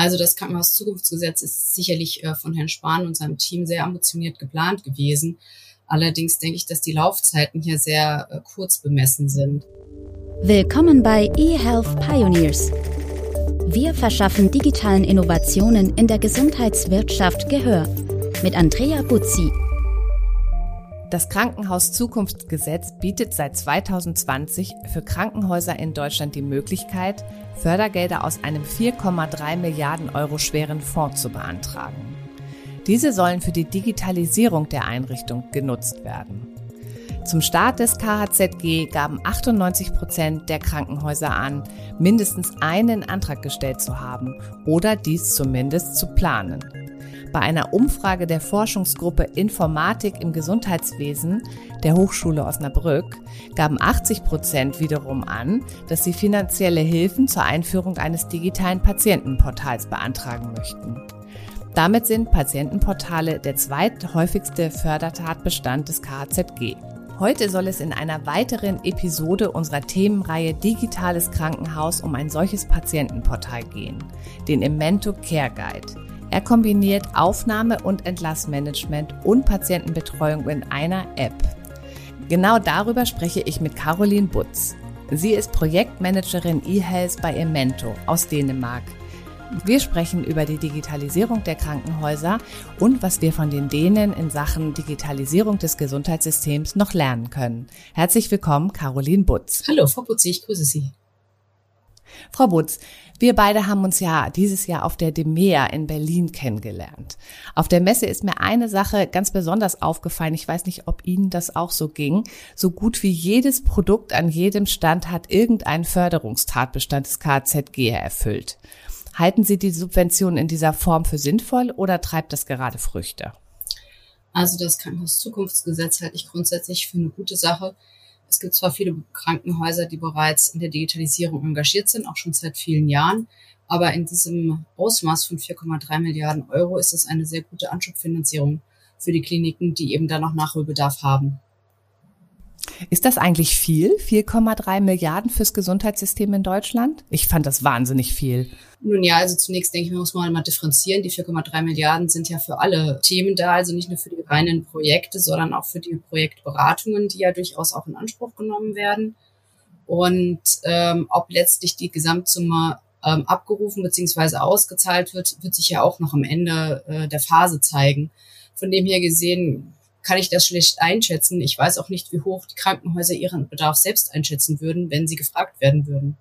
Also das Krankenhauszukunftsgesetz ist sicherlich äh, von Herrn Spahn und seinem Team sehr ambitioniert geplant gewesen. Allerdings denke ich, dass die Laufzeiten hier sehr äh, kurz bemessen sind. Willkommen bei eHealth Pioneers. Wir verschaffen digitalen Innovationen in der Gesundheitswirtschaft Gehör. Mit Andrea Buzzi. Das Krankenhaus-Zukunftsgesetz bietet seit 2020 für Krankenhäuser in Deutschland die Möglichkeit, Fördergelder aus einem 4,3 Milliarden Euro schweren Fonds zu beantragen. Diese sollen für die Digitalisierung der Einrichtung genutzt werden. Zum Start des KHZG gaben 98 Prozent der Krankenhäuser an, mindestens einen Antrag gestellt zu haben oder dies zumindest zu planen. Bei einer Umfrage der Forschungsgruppe Informatik im Gesundheitswesen der Hochschule Osnabrück gaben 80 Prozent wiederum an, dass sie finanzielle Hilfen zur Einführung eines digitalen Patientenportals beantragen möchten. Damit sind Patientenportale der zweithäufigste Fördertatbestand des KZG. Heute soll es in einer weiteren Episode unserer Themenreihe Digitales Krankenhaus um ein solches Patientenportal gehen, den Imento Care Guide. Er kombiniert Aufnahme- und Entlassmanagement und Patientenbetreuung in einer App. Genau darüber spreche ich mit Caroline Butz. Sie ist Projektmanagerin eHealth bei Emento aus Dänemark. Wir sprechen über die Digitalisierung der Krankenhäuser und was wir von den Dänen in Sachen Digitalisierung des Gesundheitssystems noch lernen können. Herzlich willkommen, Caroline Butz. Hallo, Frau Butz, ich grüße Sie. Frau Butz, wir beide haben uns ja dieses Jahr auf der DEMEA in Berlin kennengelernt. Auf der Messe ist mir eine Sache ganz besonders aufgefallen. Ich weiß nicht, ob Ihnen das auch so ging. So gut wie jedes Produkt an jedem Stand hat irgendeinen Förderungstatbestand des KZG erfüllt. Halten Sie die Subvention in dieser Form für sinnvoll oder treibt das gerade Früchte? Also das Krankenhauszukunftsgesetz halte ich grundsätzlich für eine gute Sache. Es gibt zwar viele Krankenhäuser, die bereits in der Digitalisierung engagiert sind, auch schon seit vielen Jahren, aber in diesem Ausmaß von 4,3 Milliarden Euro ist es eine sehr gute Anschubfinanzierung für die Kliniken, die eben da noch Nachholbedarf haben. Ist das eigentlich viel? 4,3 Milliarden fürs Gesundheitssystem in Deutschland? Ich fand das wahnsinnig viel. Nun ja, also zunächst denke ich, man muss mal mal differenzieren. Die 4,3 Milliarden sind ja für alle Themen da, also nicht nur für die reinen Projekte, sondern auch für die Projektberatungen, die ja durchaus auch in Anspruch genommen werden. Und ähm, ob letztlich die Gesamtsumme ähm, abgerufen bzw. ausgezahlt wird, wird sich ja auch noch am Ende äh, der Phase zeigen. Von dem her gesehen kann ich das schlecht einschätzen. Ich weiß auch nicht, wie hoch die Krankenhäuser ihren Bedarf selbst einschätzen würden, wenn sie gefragt werden würden.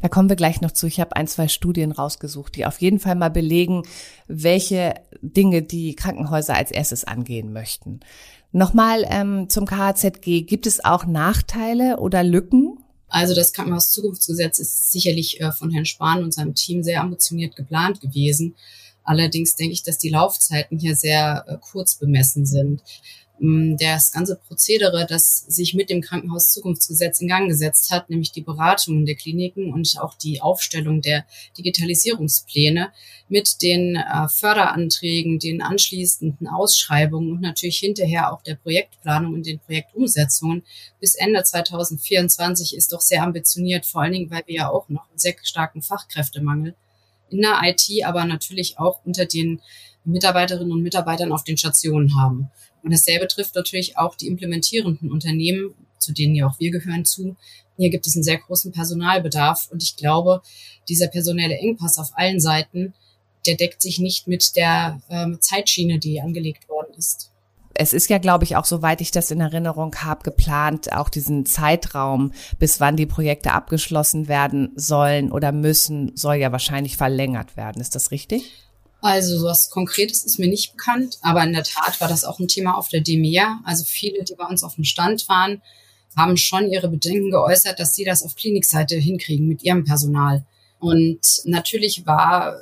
Da kommen wir gleich noch zu. Ich habe ein, zwei Studien rausgesucht, die auf jeden Fall mal belegen, welche Dinge die Krankenhäuser als erstes angehen möchten. Nochmal ähm, zum KHZG. Gibt es auch Nachteile oder Lücken? Also das Krankenhauszukunftsgesetz ist sicherlich äh, von Herrn Spahn und seinem Team sehr ambitioniert geplant gewesen. Allerdings denke ich, dass die Laufzeiten hier sehr äh, kurz bemessen sind. Mm, das ganze Prozedere, das sich mit dem Krankenhauszukunftsgesetz in Gang gesetzt hat, nämlich die Beratungen der Kliniken und auch die Aufstellung der Digitalisierungspläne mit den äh, Förderanträgen, den anschließenden Ausschreibungen und natürlich hinterher auch der Projektplanung und den Projektumsetzungen bis Ende 2024 ist doch sehr ambitioniert, vor allen Dingen, weil wir ja auch noch einen sehr starken Fachkräftemangel in der IT, aber natürlich auch unter den Mitarbeiterinnen und Mitarbeitern auf den Stationen haben. Und dasselbe trifft natürlich auch die implementierenden Unternehmen, zu denen ja auch wir gehören zu. Hier gibt es einen sehr großen Personalbedarf und ich glaube, dieser personelle Engpass auf allen Seiten, der deckt sich nicht mit der ähm, Zeitschiene, die angelegt worden ist es ist ja, glaube ich, auch soweit ich das in Erinnerung habe, geplant, auch diesen Zeitraum, bis wann die Projekte abgeschlossen werden sollen oder müssen, soll ja wahrscheinlich verlängert werden. Ist das richtig? Also was Konkretes ist mir nicht bekannt, aber in der Tat war das auch ein Thema auf der DEMEA. Also viele, die bei uns auf dem Stand waren, haben schon ihre Bedenken geäußert, dass sie das auf Klinikseite hinkriegen mit ihrem Personal. Und natürlich war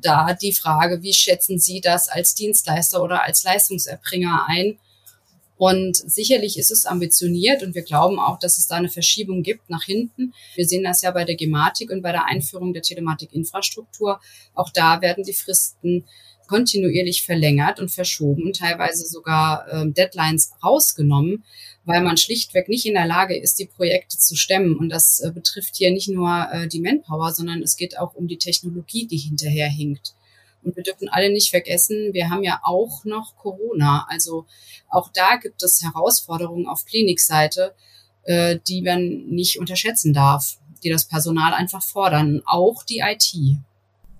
da die Frage, wie schätzen Sie das als Dienstleister oder als Leistungserbringer ein? Und sicherlich ist es ambitioniert und wir glauben auch, dass es da eine Verschiebung gibt nach hinten. Wir sehen das ja bei der Gematik und bei der Einführung der Telematikinfrastruktur. Auch da werden die Fristen kontinuierlich verlängert und verschoben teilweise sogar äh, Deadlines rausgenommen, weil man schlichtweg nicht in der Lage ist, die Projekte zu stemmen. Und das äh, betrifft hier nicht nur äh, die Manpower, sondern es geht auch um die Technologie, die hinterherhinkt. Und wir dürfen alle nicht vergessen, wir haben ja auch noch Corona. Also auch da gibt es Herausforderungen auf Klinikseite, äh, die man nicht unterschätzen darf, die das Personal einfach fordern, auch die IT.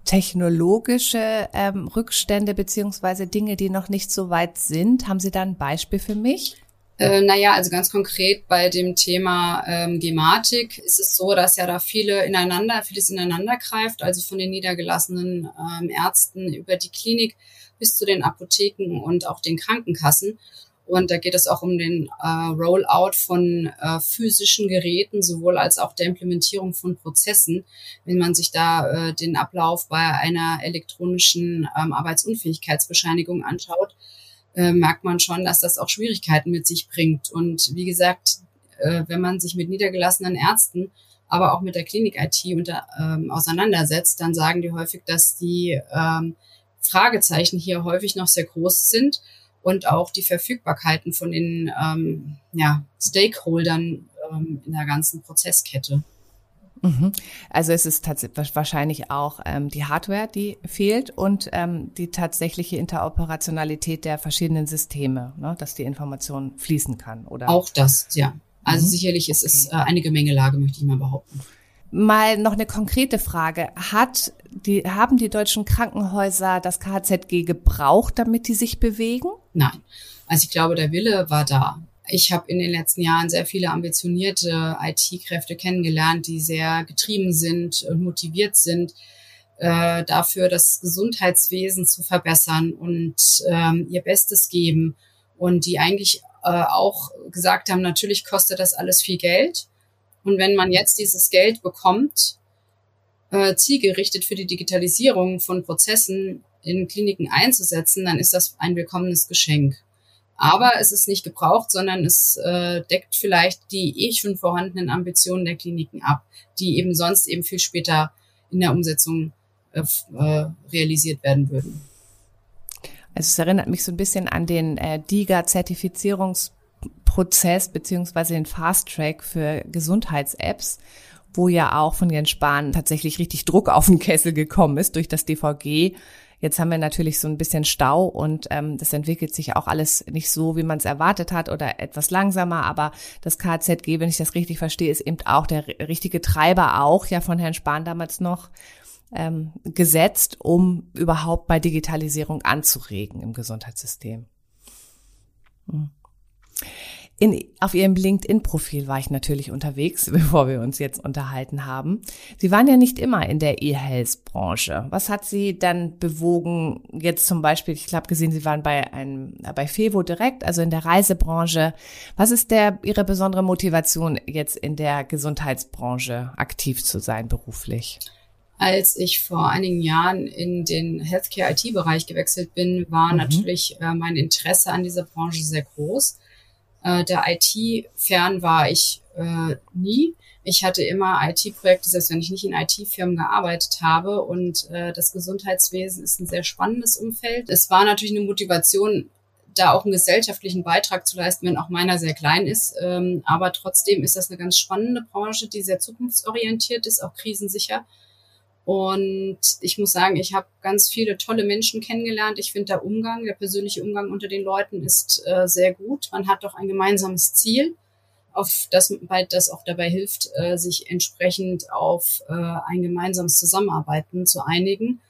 Technologische ähm, Rückstände beziehungsweise Dinge, die noch nicht so weit sind. Haben Sie da ein Beispiel für mich? Äh, naja, also ganz konkret bei dem Thema ähm, Gematik ist es so, dass ja da viele ineinander, vieles ineinander greift, also von den niedergelassenen ähm, Ärzten über die Klinik bis zu den Apotheken und auch den Krankenkassen. Und da geht es auch um den äh, Rollout von äh, physischen Geräten, sowohl als auch der Implementierung von Prozessen. Wenn man sich da äh, den Ablauf bei einer elektronischen ähm, Arbeitsunfähigkeitsbescheinigung anschaut, äh, merkt man schon, dass das auch Schwierigkeiten mit sich bringt. Und wie gesagt, äh, wenn man sich mit niedergelassenen Ärzten, aber auch mit der Klinik-IT ähm, auseinandersetzt, dann sagen die häufig, dass die ähm, Fragezeichen hier häufig noch sehr groß sind und auch die Verfügbarkeiten von den ähm, ja, Stakeholdern ähm, in der ganzen Prozesskette. Mhm. Also es ist tatsächlich wahrscheinlich auch ähm, die Hardware, die fehlt und ähm, die tatsächliche Interoperationalität der verschiedenen Systeme, ne, dass die Information fließen kann, oder? Auch das, ja. Also mhm. sicherlich ist okay. es äh, eine Gemengelage, möchte ich mal behaupten. Mal noch eine konkrete Frage. Hat die, haben die deutschen Krankenhäuser das KZG gebraucht, damit die sich bewegen? Nein. Also ich glaube, der Wille war da ich habe in den letzten Jahren sehr viele ambitionierte IT-Kräfte kennengelernt, die sehr getrieben sind und motiviert sind, äh, dafür das Gesundheitswesen zu verbessern und ähm, ihr Bestes geben und die eigentlich äh, auch gesagt haben, natürlich kostet das alles viel Geld. Und wenn man jetzt dieses Geld bekommt, äh, zielgerichtet für die Digitalisierung von Prozessen in Kliniken einzusetzen, dann ist das ein willkommenes Geschenk. Aber es ist nicht gebraucht, sondern es äh, deckt vielleicht die eh schon vorhandenen Ambitionen der Kliniken ab, die eben sonst eben viel später in der Umsetzung äh, äh, realisiert werden würden. Also es erinnert mich so ein bisschen an den äh, DIGA-Zertifizierungsprozess beziehungsweise den Fast Track für Gesundheits-Apps wo ja auch von Jens Spahn tatsächlich richtig Druck auf den Kessel gekommen ist durch das DVG, Jetzt haben wir natürlich so ein bisschen Stau und ähm, das entwickelt sich auch alles nicht so, wie man es erwartet hat oder etwas langsamer. Aber das KZG, wenn ich das richtig verstehe, ist eben auch der richtige Treiber auch ja von Herrn Spahn damals noch ähm, gesetzt, um überhaupt bei Digitalisierung anzuregen im Gesundheitssystem. Hm. In, auf Ihrem LinkedIn-Profil war ich natürlich unterwegs, bevor wir uns jetzt unterhalten haben. Sie waren ja nicht immer in der E-Health-Branche. Was hat Sie dann bewogen, jetzt zum Beispiel, ich habe gesehen, Sie waren bei einem, bei Fevo direkt, also in der Reisebranche. Was ist der, Ihre besondere Motivation, jetzt in der Gesundheitsbranche aktiv zu sein, beruflich? Als ich vor einigen Jahren in den Healthcare-IT-Bereich gewechselt bin, war mhm. natürlich äh, mein Interesse an dieser Branche sehr groß äh, der IT fern war ich äh, nie. Ich hatte immer IT-Projekte, selbst wenn ich nicht in IT-Firmen gearbeitet habe. Und äh, das Gesundheitswesen ist ein sehr spannendes Umfeld. Es war natürlich eine Motivation, da auch einen gesellschaftlichen Beitrag zu leisten, wenn auch meiner sehr klein ist. Ähm, aber trotzdem ist das eine ganz spannende Branche, die sehr zukunftsorientiert ist, auch krisensicher. Und ich muss sagen, ich habe ganz viele tolle Menschen kennengelernt. Ich finde, der Umgang, der persönliche Umgang unter den Leuten ist äh, sehr gut. Man hat doch ein gemeinsames Ziel, auf das, das auch dabei hilft, äh, sich entsprechend auf äh, ein gemeinsames Zusammenarbeiten zu einigen.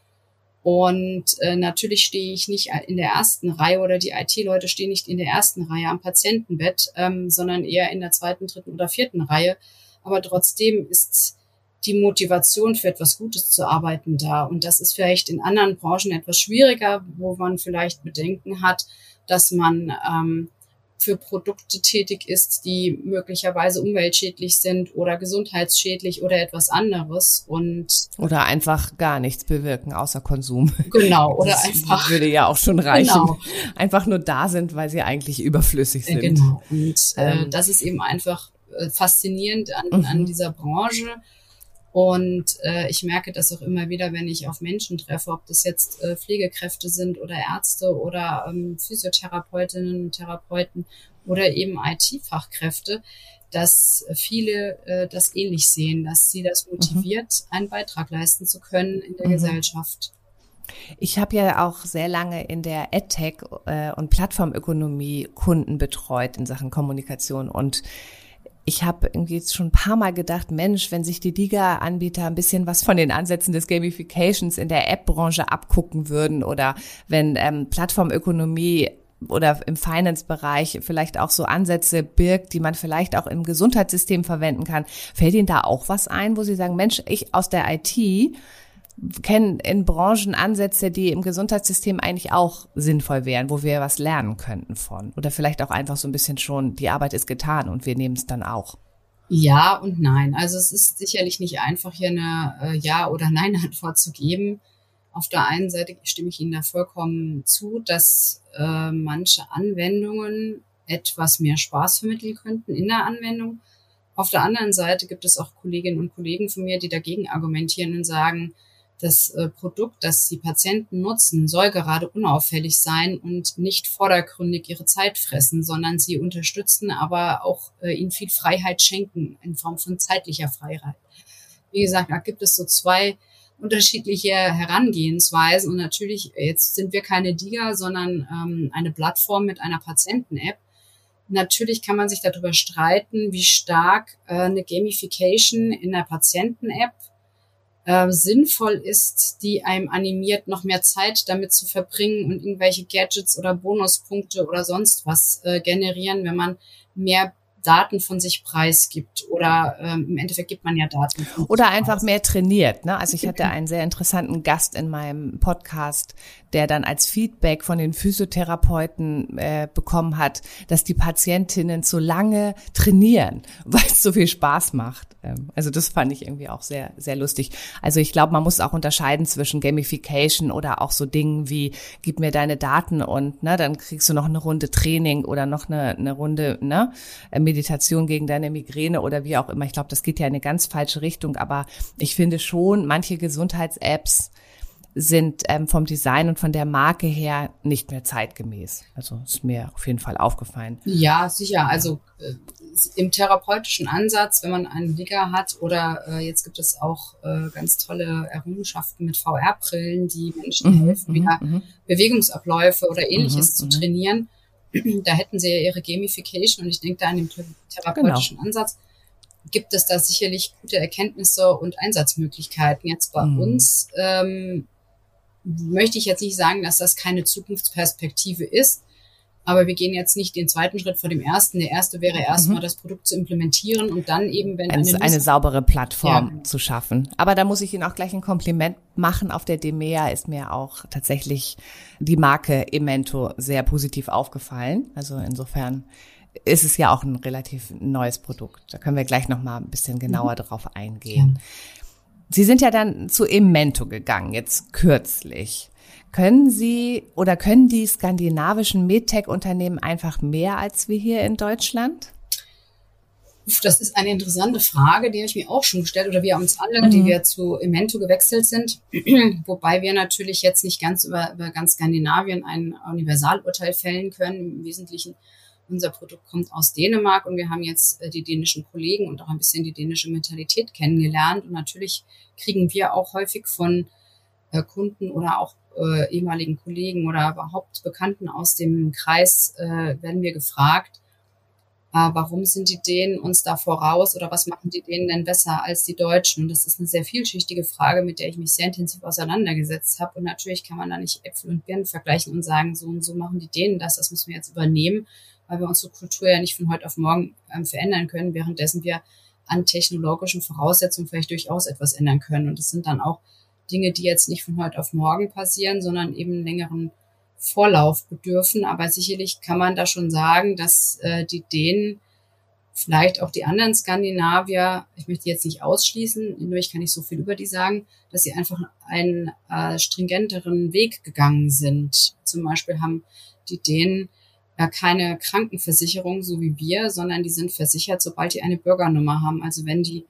Und äh, natürlich stehe ich nicht in der ersten Reihe oder die IT-Leute stehen nicht in der ersten Reihe am Patientenbett, ähm, sondern eher in der zweiten, dritten oder vierten Reihe. Aber trotzdem ist die Motivation für etwas Gutes zu arbeiten da. Und das ist vielleicht in anderen Branchen etwas schwieriger, wo man vielleicht Bedenken hat, dass man ähm, für Produkte tätig ist, die möglicherweise umweltschädlich sind oder gesundheitsschädlich oder etwas anderes und oder einfach gar nichts bewirken außer Konsum. Genau, oder das einfach würde ja auch schon reichen. Genau. Einfach nur da sind, weil sie eigentlich überflüssig sind. Genau. Und äh, ähm. das ist eben einfach äh, faszinierend an, mhm. an dieser Branche und äh, ich merke das auch immer wieder, wenn ich auf Menschen treffe, ob das jetzt äh, Pflegekräfte sind oder Ärzte oder ähm, Physiotherapeutinnen und Therapeuten oder eben IT-Fachkräfte, dass viele äh, das ähnlich sehen, dass sie das mhm. motiviert, mhm. einen Beitrag leisten zu können in der mhm. Gesellschaft. Ich habe ja auch sehr lange in der EdTech äh, und Plattformökonomie Kunden betreut in Sachen Kommunikation und ich habe irgendwie jetzt schon ein paar Mal gedacht, Mensch, wenn sich die Liga-Anbieter ein bisschen was von den Ansätzen des Gamifications in der App-Branche abgucken würden oder wenn ähm, Plattformökonomie oder im Finance-Bereich vielleicht auch so Ansätze birgt, die man vielleicht auch im Gesundheitssystem verwenden kann. Fällt Ihnen da auch was ein, wo Sie sagen, Mensch, ich aus der IT kennen in Branchen Ansätze, die im Gesundheitssystem eigentlich auch sinnvoll wären, wo wir was lernen könnten von. Oder vielleicht auch einfach so ein bisschen schon, die Arbeit ist getan und wir nehmen es dann auch. Ja und nein. Also es ist sicherlich nicht einfach, hier eine äh, Ja- oder Nein-Antwort zu geben. Auf der einen Seite stimme ich Ihnen da vollkommen zu, dass äh, manche Anwendungen etwas mehr Spaß vermitteln könnten in der Anwendung. Auf der anderen Seite gibt es auch Kolleginnen und Kollegen von mir, die dagegen argumentieren und sagen, das äh, Produkt, das die Patienten nutzen, soll gerade unauffällig sein und nicht vordergründig ihre Zeit fressen, sondern sie unterstützen, aber auch äh, ihnen viel Freiheit schenken in Form von zeitlicher Freiheit. Wie gesagt, da gibt es so zwei unterschiedliche Herangehensweisen und natürlich, jetzt sind wir keine DIGA, sondern ähm, eine Plattform mit einer Patienten-App. Natürlich kann man sich darüber streiten, wie stark äh, eine Gamification in der Patienten-App äh, sinnvoll ist, die einem animiert, noch mehr Zeit damit zu verbringen und irgendwelche Gadgets oder Bonuspunkte oder sonst was äh, generieren, wenn man mehr Daten von sich preisgibt oder ähm, im Endeffekt gibt man ja Daten. oder einfach preis. mehr trainiert. Ne? Also ich hatte einen sehr interessanten Gast in meinem Podcast, der dann als Feedback von den Physiotherapeuten äh, bekommen hat, dass die Patientinnen zu lange trainieren, weil es so viel Spaß macht. Ähm, also das fand ich irgendwie auch sehr, sehr lustig. Also ich glaube, man muss auch unterscheiden zwischen Gamification oder auch so Dingen wie, gib mir deine Daten und ne, dann kriegst du noch eine Runde Training oder noch eine, eine Runde ne, Meditation gegen deine Migräne oder wie auch immer. Ich glaube, das geht ja in eine ganz falsche Richtung, aber ich finde schon, manche Gesundheits-Apps sind ähm, vom Design und von der Marke her nicht mehr zeitgemäß. Also ist mir auf jeden Fall aufgefallen. Ja, sicher. Also äh, im therapeutischen Ansatz, wenn man einen Liga hat oder äh, jetzt gibt es auch äh, ganz tolle Errungenschaften mit VR-Brillen, die Menschen mhm, helfen, wieder mhm, mhm. Bewegungsabläufe oder ähnliches mhm, zu mhm. trainieren. da hätten sie ja ihre Gamification und ich denke da an den therapeutischen genau. Ansatz gibt es da sicherlich gute Erkenntnisse und Einsatzmöglichkeiten. Jetzt bei mhm. uns ähm, möchte ich jetzt nicht sagen, dass das keine Zukunftsperspektive ist. Aber wir gehen jetzt nicht den zweiten Schritt vor dem ersten. Der erste wäre erstmal mhm. das Produkt zu implementieren und dann eben, wenn eine, eine, eine saubere Plattform ja. zu schaffen. Aber da muss ich Ihnen auch gleich ein Kompliment machen. Auf der Demea ist mir auch tatsächlich die Marke Emento sehr positiv aufgefallen. Also insofern ist es ja auch ein relativ neues Produkt. Da können wir gleich noch mal ein bisschen genauer mhm. drauf eingehen. Ja. Sie sind ja dann zu Emento gegangen, jetzt kürzlich. Können Sie oder können die skandinavischen MedTech-Unternehmen einfach mehr als wir hier in Deutschland? Das ist eine interessante Frage, die habe ich mir auch schon gestellt oder wir uns alle, mhm. die wir zu Emento gewechselt sind. Wobei wir natürlich jetzt nicht ganz über, über ganz Skandinavien ein Universalurteil fällen können. Im Wesentlichen unser Produkt kommt aus Dänemark und wir haben jetzt äh, die dänischen Kollegen und auch ein bisschen die dänische Mentalität kennengelernt. Und natürlich kriegen wir auch häufig von äh, Kunden oder auch äh, ehemaligen Kollegen oder überhaupt Bekannten aus dem Kreis, äh, werden wir gefragt, äh, warum sind die Dänen uns da voraus oder was machen die Dänen denn besser als die Deutschen? Und das ist eine sehr vielschichtige Frage, mit der ich mich sehr intensiv auseinandergesetzt habe. Und natürlich kann man da nicht Äpfel und Birnen vergleichen und sagen, so und so machen die Dänen das, das müssen wir jetzt übernehmen, weil wir unsere Kultur ja nicht von heute auf morgen ähm, verändern können, währenddessen wir an technologischen Voraussetzungen vielleicht durchaus etwas ändern können. Und das sind dann auch Dinge, die jetzt nicht von heute auf morgen passieren, sondern eben längeren Vorlauf bedürfen. Aber sicherlich kann man da schon sagen, dass äh, die Dänen vielleicht auch die anderen Skandinavier, ich möchte jetzt nicht ausschließen, nur ich kann nicht so viel über die sagen, dass sie einfach einen äh, stringenteren Weg gegangen sind. Zum Beispiel haben die Dänen ja keine Krankenversicherung, so wie wir, sondern die sind versichert, sobald die eine Bürgernummer haben. Also wenn die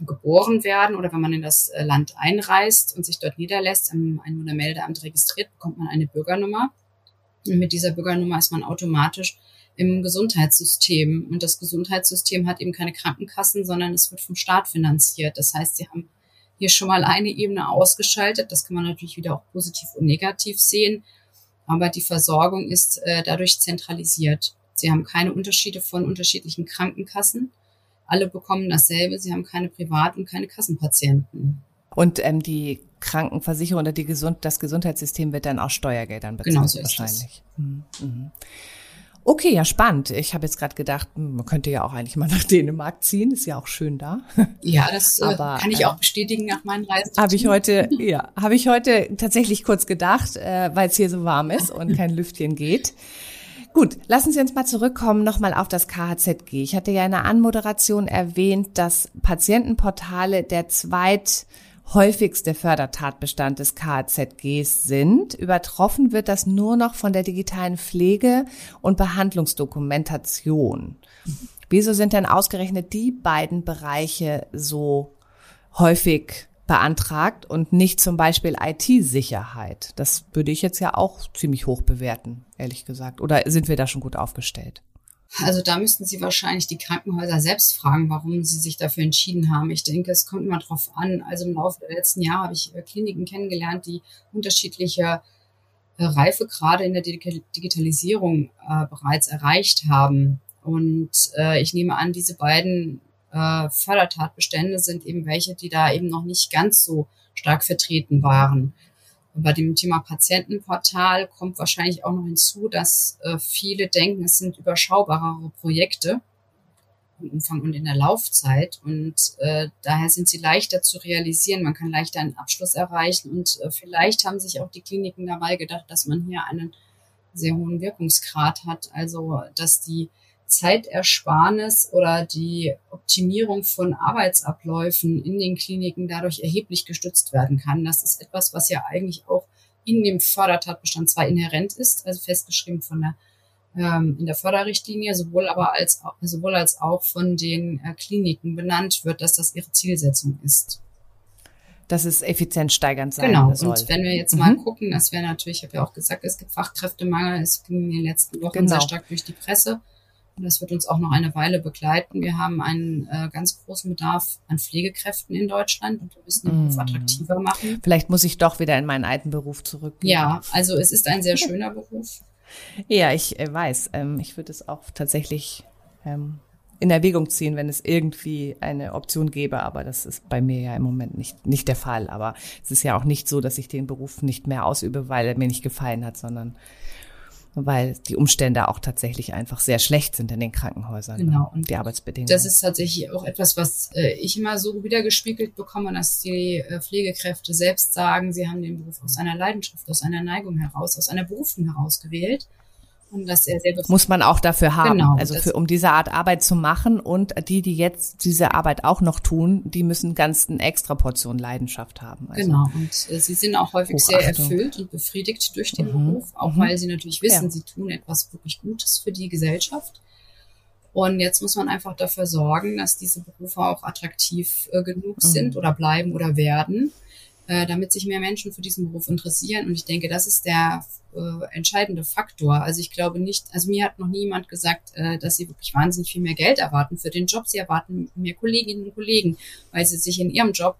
geboren werden oder wenn man in das äh, Land einreist und sich dort niederlässt, im Einwohnermeldeamt registriert, bekommt man eine Bürgernummer. Und mit dieser Bürgernummer ist man automatisch im Gesundheitssystem. Und das Gesundheitssystem hat eben keine Krankenkassen, sondern es wird vom Staat finanziert. Das heißt, sie haben hier schon mal eine Ebene ausgeschaltet. Das kann man natürlich wieder auch positiv und negativ sehen. Aber die Versorgung ist äh, dadurch zentralisiert. Sie haben keine Unterschiede von unterschiedlichen Krankenkassen. Alle bekommen dasselbe. Sie haben keine Privat- und keine Kassenpatienten. Und ähm, die Krankenversicherung oder die Gesund das Gesundheitssystem wird dann aus Steuergeldern bezahlt genau so wahrscheinlich. Mhm. Mhm. Okay, ja, spannend. Ich habe jetzt gerade gedacht, man könnte ja auch eigentlich mal nach Dänemark ziehen. Ist ja auch schön da. Ja, das äh, Aber, kann ich äh, auch bestätigen nach meinen Reisen. Habe ich heute, ja, habe ich heute tatsächlich kurz gedacht, äh, weil es hier so warm ist und kein Lüftchen geht. Gut, lassen Sie uns mal zurückkommen nochmal auf das KHZG. Ich hatte ja in der Anmoderation erwähnt, dass Patientenportale der zweit häufigste Fördertatbestand des KZGs sind. Übertroffen wird das nur noch von der digitalen Pflege- und Behandlungsdokumentation. Wieso sind denn ausgerechnet die beiden Bereiche so häufig beantragt und nicht zum Beispiel IT-Sicherheit? Das würde ich jetzt ja auch ziemlich hoch bewerten, ehrlich gesagt. Oder sind wir da schon gut aufgestellt? Also da müssten Sie wahrscheinlich die Krankenhäuser selbst fragen, warum sie sich dafür entschieden haben. Ich denke, es kommt immer drauf an. Also im Laufe der letzten Jahre habe ich äh, Kliniken kennengelernt, die unterschiedliche äh, Reifegrade in der Digitalisierung äh, bereits erreicht haben. Und ich nehme an, diese beiden äh, Fördertatbestände sind eben welche, die da eben noch nicht ganz so stark vertreten waren. Und bei dem Thema Patientenportal kommt wahrscheinlich auch noch hinzu, dass äh, viele denken, es sind überschaubarere Projekte im Umfang und in der Laufzeit. Und äh, daher sind sie leichter zu realisieren. Man kann leichter einen Abschluss erreichen. Und äh, vielleicht haben sich auch die Kliniken dabei gedacht, dass man hier einen sehr hohen Wirkungsgrad hat. Also, dass die Zeitersparnis oder die Optimierung von Arbeitsabläufen in den Kliniken dadurch erheblich gestützt werden kann. Das ist etwas, was ja eigentlich auch in dem Fördertatbestand zwar inhärent ist, also festgeschrieben von der ähm, in der Förderrichtlinie, sowohl aber als sowohl als auch von den äh, Kliniken benannt wird, dass das ihre Zielsetzung ist. Dass es effizient-steigernd sein genau. soll. Und wenn wir jetzt mhm. mal gucken, das wäre natürlich, ich habe ja auch gesagt, es gibt Fachkräftemangel, es ging in den letzten Wochen genau. sehr stark durch die Presse. Das wird uns auch noch eine Weile begleiten. Wir haben einen äh, ganz großen Bedarf an Pflegekräften in Deutschland und wir müssen den Beruf mm. attraktiver machen. Vielleicht muss ich doch wieder in meinen alten Beruf zurück. Ja, also es ist ein sehr schöner Beruf. Ja, ich äh, weiß. Ähm, ich würde es auch tatsächlich ähm, in Erwägung ziehen, wenn es irgendwie eine Option gäbe, aber das ist bei mir ja im Moment nicht, nicht der Fall. Aber es ist ja auch nicht so, dass ich den Beruf nicht mehr ausübe, weil er mir nicht gefallen hat, sondern weil die Umstände auch tatsächlich einfach sehr schlecht sind in den Krankenhäusern. Ne? Genau. Und die Arbeitsbedingungen. Das ist tatsächlich auch etwas, was äh, ich immer so wiedergespiegelt bekomme, dass die äh, Pflegekräfte selbst sagen, sie haben den Beruf aus einer Leidenschaft, aus einer Neigung heraus, aus einer Berufung heraus gewählt und dass er selber muss man auch dafür haben, genau, also für, um diese Art Arbeit zu machen und die, die jetzt diese Arbeit auch noch tun, die müssen ganz eine extra Portion Leidenschaft haben. Also genau und äh, sie sind auch häufig Hochachtung. sehr erfüllt und befriedigt durch den mhm. Beruf, auch mhm. weil sie natürlich wissen, ja. sie tun etwas wirklich Gutes für die Gesellschaft. Und jetzt muss man einfach dafür sorgen, dass diese Berufe auch attraktiv äh, genug mhm. sind oder bleiben oder werden äh, damit sich mehr Menschen für diesen Beruf interessieren. Und ich denke, das ist der äh, entscheidende Faktor. Also ich glaube nicht, also mir hat noch niemand gesagt, äh, dass sie wirklich wahnsinnig viel mehr Geld erwarten für den Job. Sie erwarten mehr Kolleginnen und Kollegen, weil sie sich in ihrem Job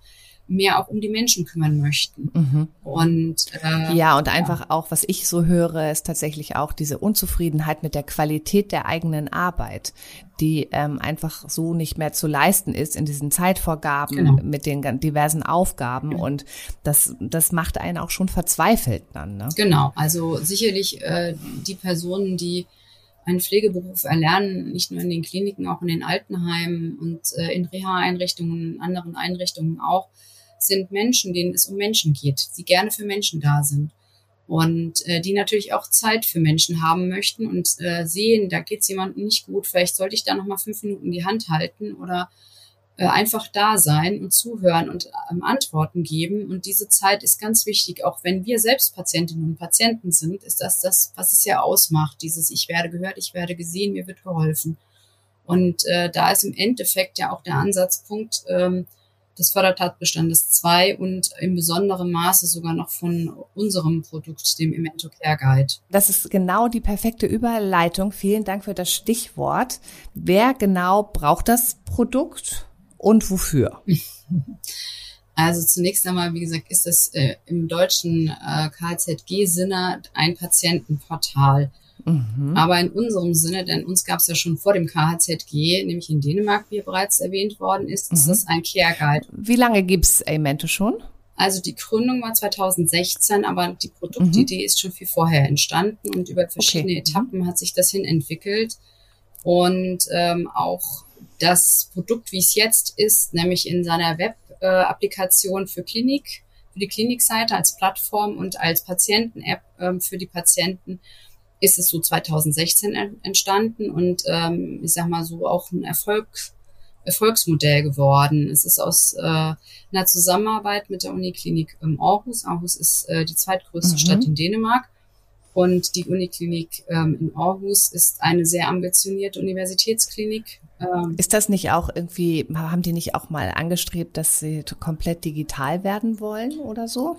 mehr auch um die Menschen kümmern möchten. Mhm. Und äh, ja, und einfach ja. auch, was ich so höre, ist tatsächlich auch diese Unzufriedenheit mit der Qualität der eigenen Arbeit, die ähm, einfach so nicht mehr zu leisten ist in diesen Zeitvorgaben genau. mit den diversen Aufgaben. Genau. Und das, das macht einen auch schon verzweifelt dann. Ne? Genau, also sicherlich äh, die Personen, die einen Pflegeberuf erlernen, nicht nur in den Kliniken, auch in den Altenheimen und äh, in Reha-Einrichtungen, anderen Einrichtungen auch, sind Menschen, denen es um Menschen geht, die gerne für Menschen da sind. und äh, die natürlich auch Zeit für Menschen haben möchten und äh, sehen, da geht's jemandem nicht gut, vielleicht sollte ich da noch mal fünf Minuten die Hand halten oder äh, einfach da sein und zuhören und ähm, Antworten geben. Und diese Zeit ist ganz wichtig, auch wenn wir selbst Patientinnen und Patienten sind, ist das das, was es ja ausmacht, dieses Ich werde gehört, ich werde gesehen, mir wird geholfen. Und äh, da ist im Endeffekt ja auch der Ansatzpunkt, ähm, des Fördertatbestandes 2 und im besonderen Maße sogar noch von unserem Produkt, dem Imento Care Guide. Das ist genau die perfekte Überleitung. Vielen Dank für das Stichwort. Wer genau braucht das Produkt und wofür? Also zunächst einmal, wie gesagt, ist das äh, im deutschen äh, KZG-Sinne ein Patientenportal. Mhm. Aber in unserem Sinne, denn uns gab es ja schon vor dem KHZG, nämlich in Dänemark, wie bereits erwähnt worden ist, mhm. ist das ein Care Guide. Wie lange gibt's Amente schon? Also die Gründung war 2016, aber die Produktidee mhm. ist schon viel vorher entstanden und über verschiedene okay. Etappen hat sich das hin entwickelt. Und ähm, auch das Produkt, wie es jetzt ist, nämlich in seiner Web-Applikation für Klinik, für die Klinikseite als Plattform und als Patienten-App äh, für die Patienten, ist es so 2016 entstanden und ähm, ich sag mal so auch ein Erfolg, Erfolgsmodell geworden. Es ist aus äh, einer Zusammenarbeit mit der Uniklinik im Aarhus. Aarhus ist äh, die zweitgrößte mhm. Stadt in Dänemark. Und die Uniklinik ähm, in Aarhus ist eine sehr ambitionierte Universitätsklinik. Ähm, ist das nicht auch irgendwie, haben die nicht auch mal angestrebt, dass sie komplett digital werden wollen oder so?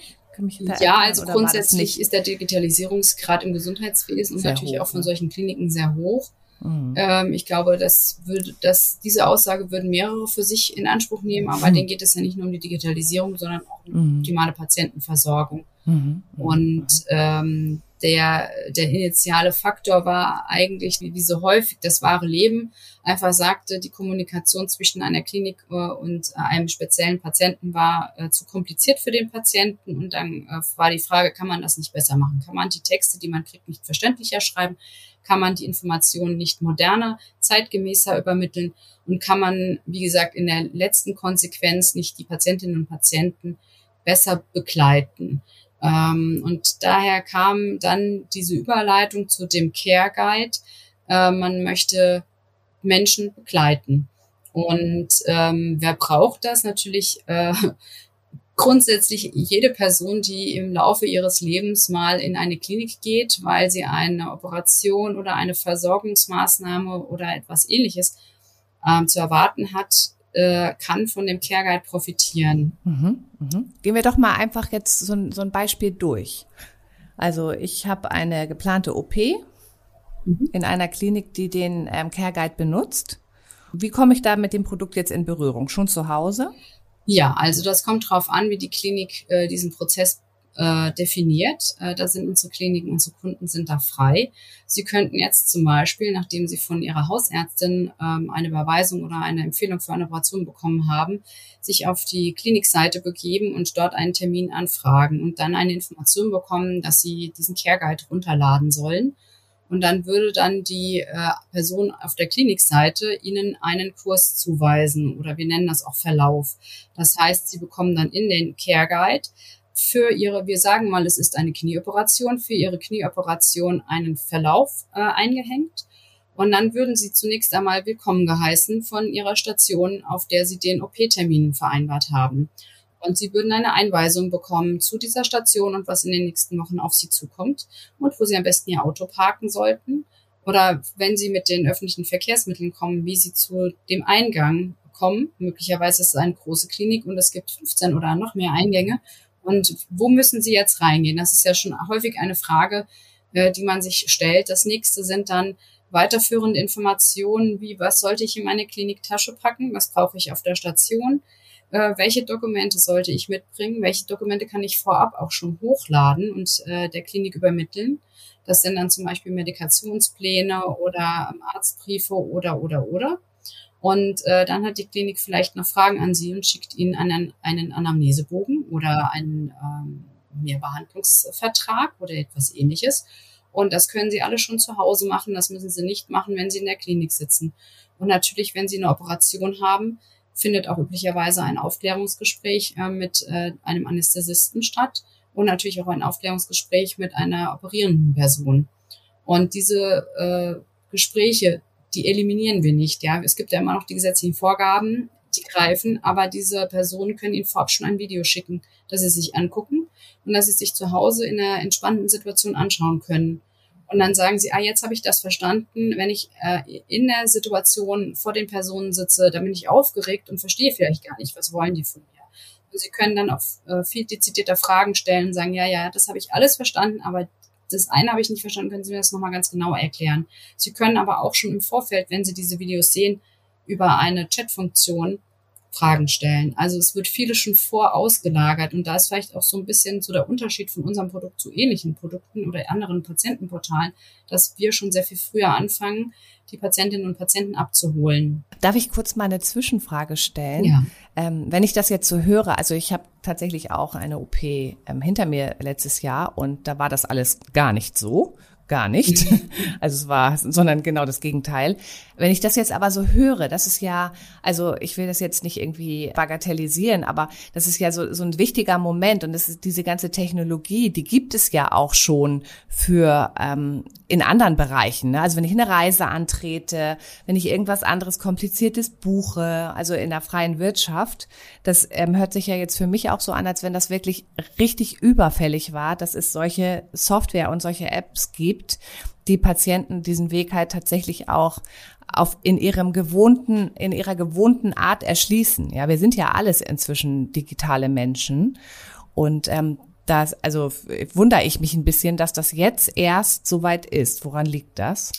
Ja, also grundsätzlich ist der Digitalisierungsgrad im Gesundheitswesen und natürlich hoch, auch von ne? solchen Kliniken sehr hoch. Mhm. Ähm, ich glaube, das würde, dass diese Aussage würden mehrere für sich in Anspruch nehmen, aber mhm. denen geht es ja nicht nur um die Digitalisierung, sondern auch um mhm. optimale Patientenversorgung. Mhm. Und ähm, der, der initiale Faktor war eigentlich, wie, wie so häufig, das wahre Leben einfach sagte, die Kommunikation zwischen einer Klinik äh, und äh, einem speziellen Patienten war äh, zu kompliziert für den Patienten. Und dann äh, war die Frage, kann man das nicht besser machen? Kann man die Texte, die man kriegt, nicht verständlicher schreiben? Kann man die Informationen nicht moderner, zeitgemäßer übermitteln? Und kann man, wie gesagt, in der letzten Konsequenz nicht die Patientinnen und Patienten besser begleiten? Ähm, und daher kam dann diese Überleitung zu dem Care Guide. Äh, man möchte Menschen begleiten. Und ähm, wer braucht das? Natürlich äh, grundsätzlich jede Person, die im Laufe ihres Lebens mal in eine Klinik geht, weil sie eine Operation oder eine Versorgungsmaßnahme oder etwas ähnliches ähm, zu erwarten hat, äh, kann von dem Care Guide profitieren. Mhm, mhm. Gehen wir doch mal einfach jetzt so ein, so ein Beispiel durch. Also ich habe eine geplante OP mhm. in einer Klinik, die den ähm, Care Guide benutzt. Wie komme ich da mit dem Produkt jetzt in Berührung? Schon zu Hause? Ja, also das kommt drauf an, wie die Klinik äh, diesen Prozess äh, definiert. Äh, da sind unsere Kliniken, unsere Kunden sind da frei. Sie könnten jetzt zum Beispiel, nachdem Sie von Ihrer Hausärztin ähm, eine Überweisung oder eine Empfehlung für eine Operation bekommen haben, sich auf die Klinikseite begeben und dort einen Termin anfragen und dann eine Information bekommen, dass Sie diesen Care Guide runterladen sollen. Und dann würde dann die äh, Person auf der Klinikseite Ihnen einen Kurs zuweisen oder wir nennen das auch Verlauf. Das heißt, Sie bekommen dann in den Care Guide für ihre, wir sagen mal, es ist eine Knieoperation, für ihre Knieoperation einen Verlauf äh, eingehängt. Und dann würden sie zunächst einmal willkommen geheißen von ihrer Station, auf der sie den OP-Termin vereinbart haben. Und sie würden eine Einweisung bekommen zu dieser Station und was in den nächsten Wochen auf sie zukommt und wo sie am besten ihr Auto parken sollten. Oder wenn sie mit den öffentlichen Verkehrsmitteln kommen, wie sie zu dem Eingang kommen. Möglicherweise ist es eine große Klinik und es gibt 15 oder noch mehr Eingänge. Und wo müssen sie jetzt reingehen? Das ist ja schon häufig eine Frage, äh, die man sich stellt. Das nächste sind dann weiterführende Informationen, wie was sollte ich in meine Kliniktasche packen? Was brauche ich auf der Station? Äh, welche Dokumente sollte ich mitbringen? Welche Dokumente kann ich vorab auch schon hochladen und äh, der Klinik übermitteln? Das sind dann zum Beispiel Medikationspläne oder Arztbriefe oder, oder, oder. Und äh, dann hat die Klinik vielleicht noch Fragen an Sie und schickt Ihnen einen, einen Anamnesebogen oder einen ähm, Mehrbehandlungsvertrag oder etwas ähnliches. Und das können Sie alle schon zu Hause machen. Das müssen Sie nicht machen, wenn Sie in der Klinik sitzen. Und natürlich, wenn Sie eine Operation haben, findet auch üblicherweise ein Aufklärungsgespräch äh, mit äh, einem Anästhesisten statt. und natürlich auch ein Aufklärungsgespräch mit einer operierenden Person. Und diese äh, Gespräche, die eliminieren wir nicht. Ja, es gibt ja immer noch die gesetzlichen Vorgaben, die greifen, aber diese Personen können Ihnen vorab schon ein Video schicken, das Sie sich angucken und dass Sie sich zu Hause in einer entspannten Situation anschauen können. Und dann sagen sie, ah, jetzt habe ich das verstanden. Wenn ich äh, in der Situation vor den Personen sitze, dann bin ich aufgeregt und verstehe vielleicht gar nicht, was wollen die von mir. Und sie können dann auf äh, viel dezidierter Fragen stellen und sagen, ja, ja, das habe ich alles verstanden, aber das eine habe ich nicht verstanden, können Sie mir das nochmal ganz genau erklären. Sie können aber auch schon im Vorfeld, wenn Sie diese Videos sehen, über eine Chatfunktion Fragen stellen. Also es wird viele schon vorausgelagert und da ist vielleicht auch so ein bisschen so der Unterschied von unserem Produkt zu ähnlichen Produkten oder anderen Patientenportalen, dass wir schon sehr viel früher anfangen, die Patientinnen und Patienten abzuholen. Darf ich kurz mal eine Zwischenfrage stellen? Ja. Ähm, wenn ich das jetzt so höre, also ich habe tatsächlich auch eine OP ähm, hinter mir letztes Jahr und da war das alles gar nicht so gar nicht. Also es war, sondern genau das Gegenteil. Wenn ich das jetzt aber so höre, das ist ja, also ich will das jetzt nicht irgendwie bagatellisieren, aber das ist ja so, so ein wichtiger Moment und das ist diese ganze Technologie, die gibt es ja auch schon für ähm, in anderen Bereichen. Ne? Also wenn ich eine Reise antrete, wenn ich irgendwas anderes Kompliziertes buche, also in der freien Wirtschaft, das ähm, hört sich ja jetzt für mich auch so an, als wenn das wirklich richtig überfällig war, dass es solche Software und solche Apps gibt, die Patienten diesen Weg halt tatsächlich auch auf in ihrem gewohnten in ihrer gewohnten Art erschließen. Ja, wir sind ja alles inzwischen digitale Menschen und ähm, das also wundere ich mich ein bisschen, dass das jetzt erst so weit ist. Woran liegt das?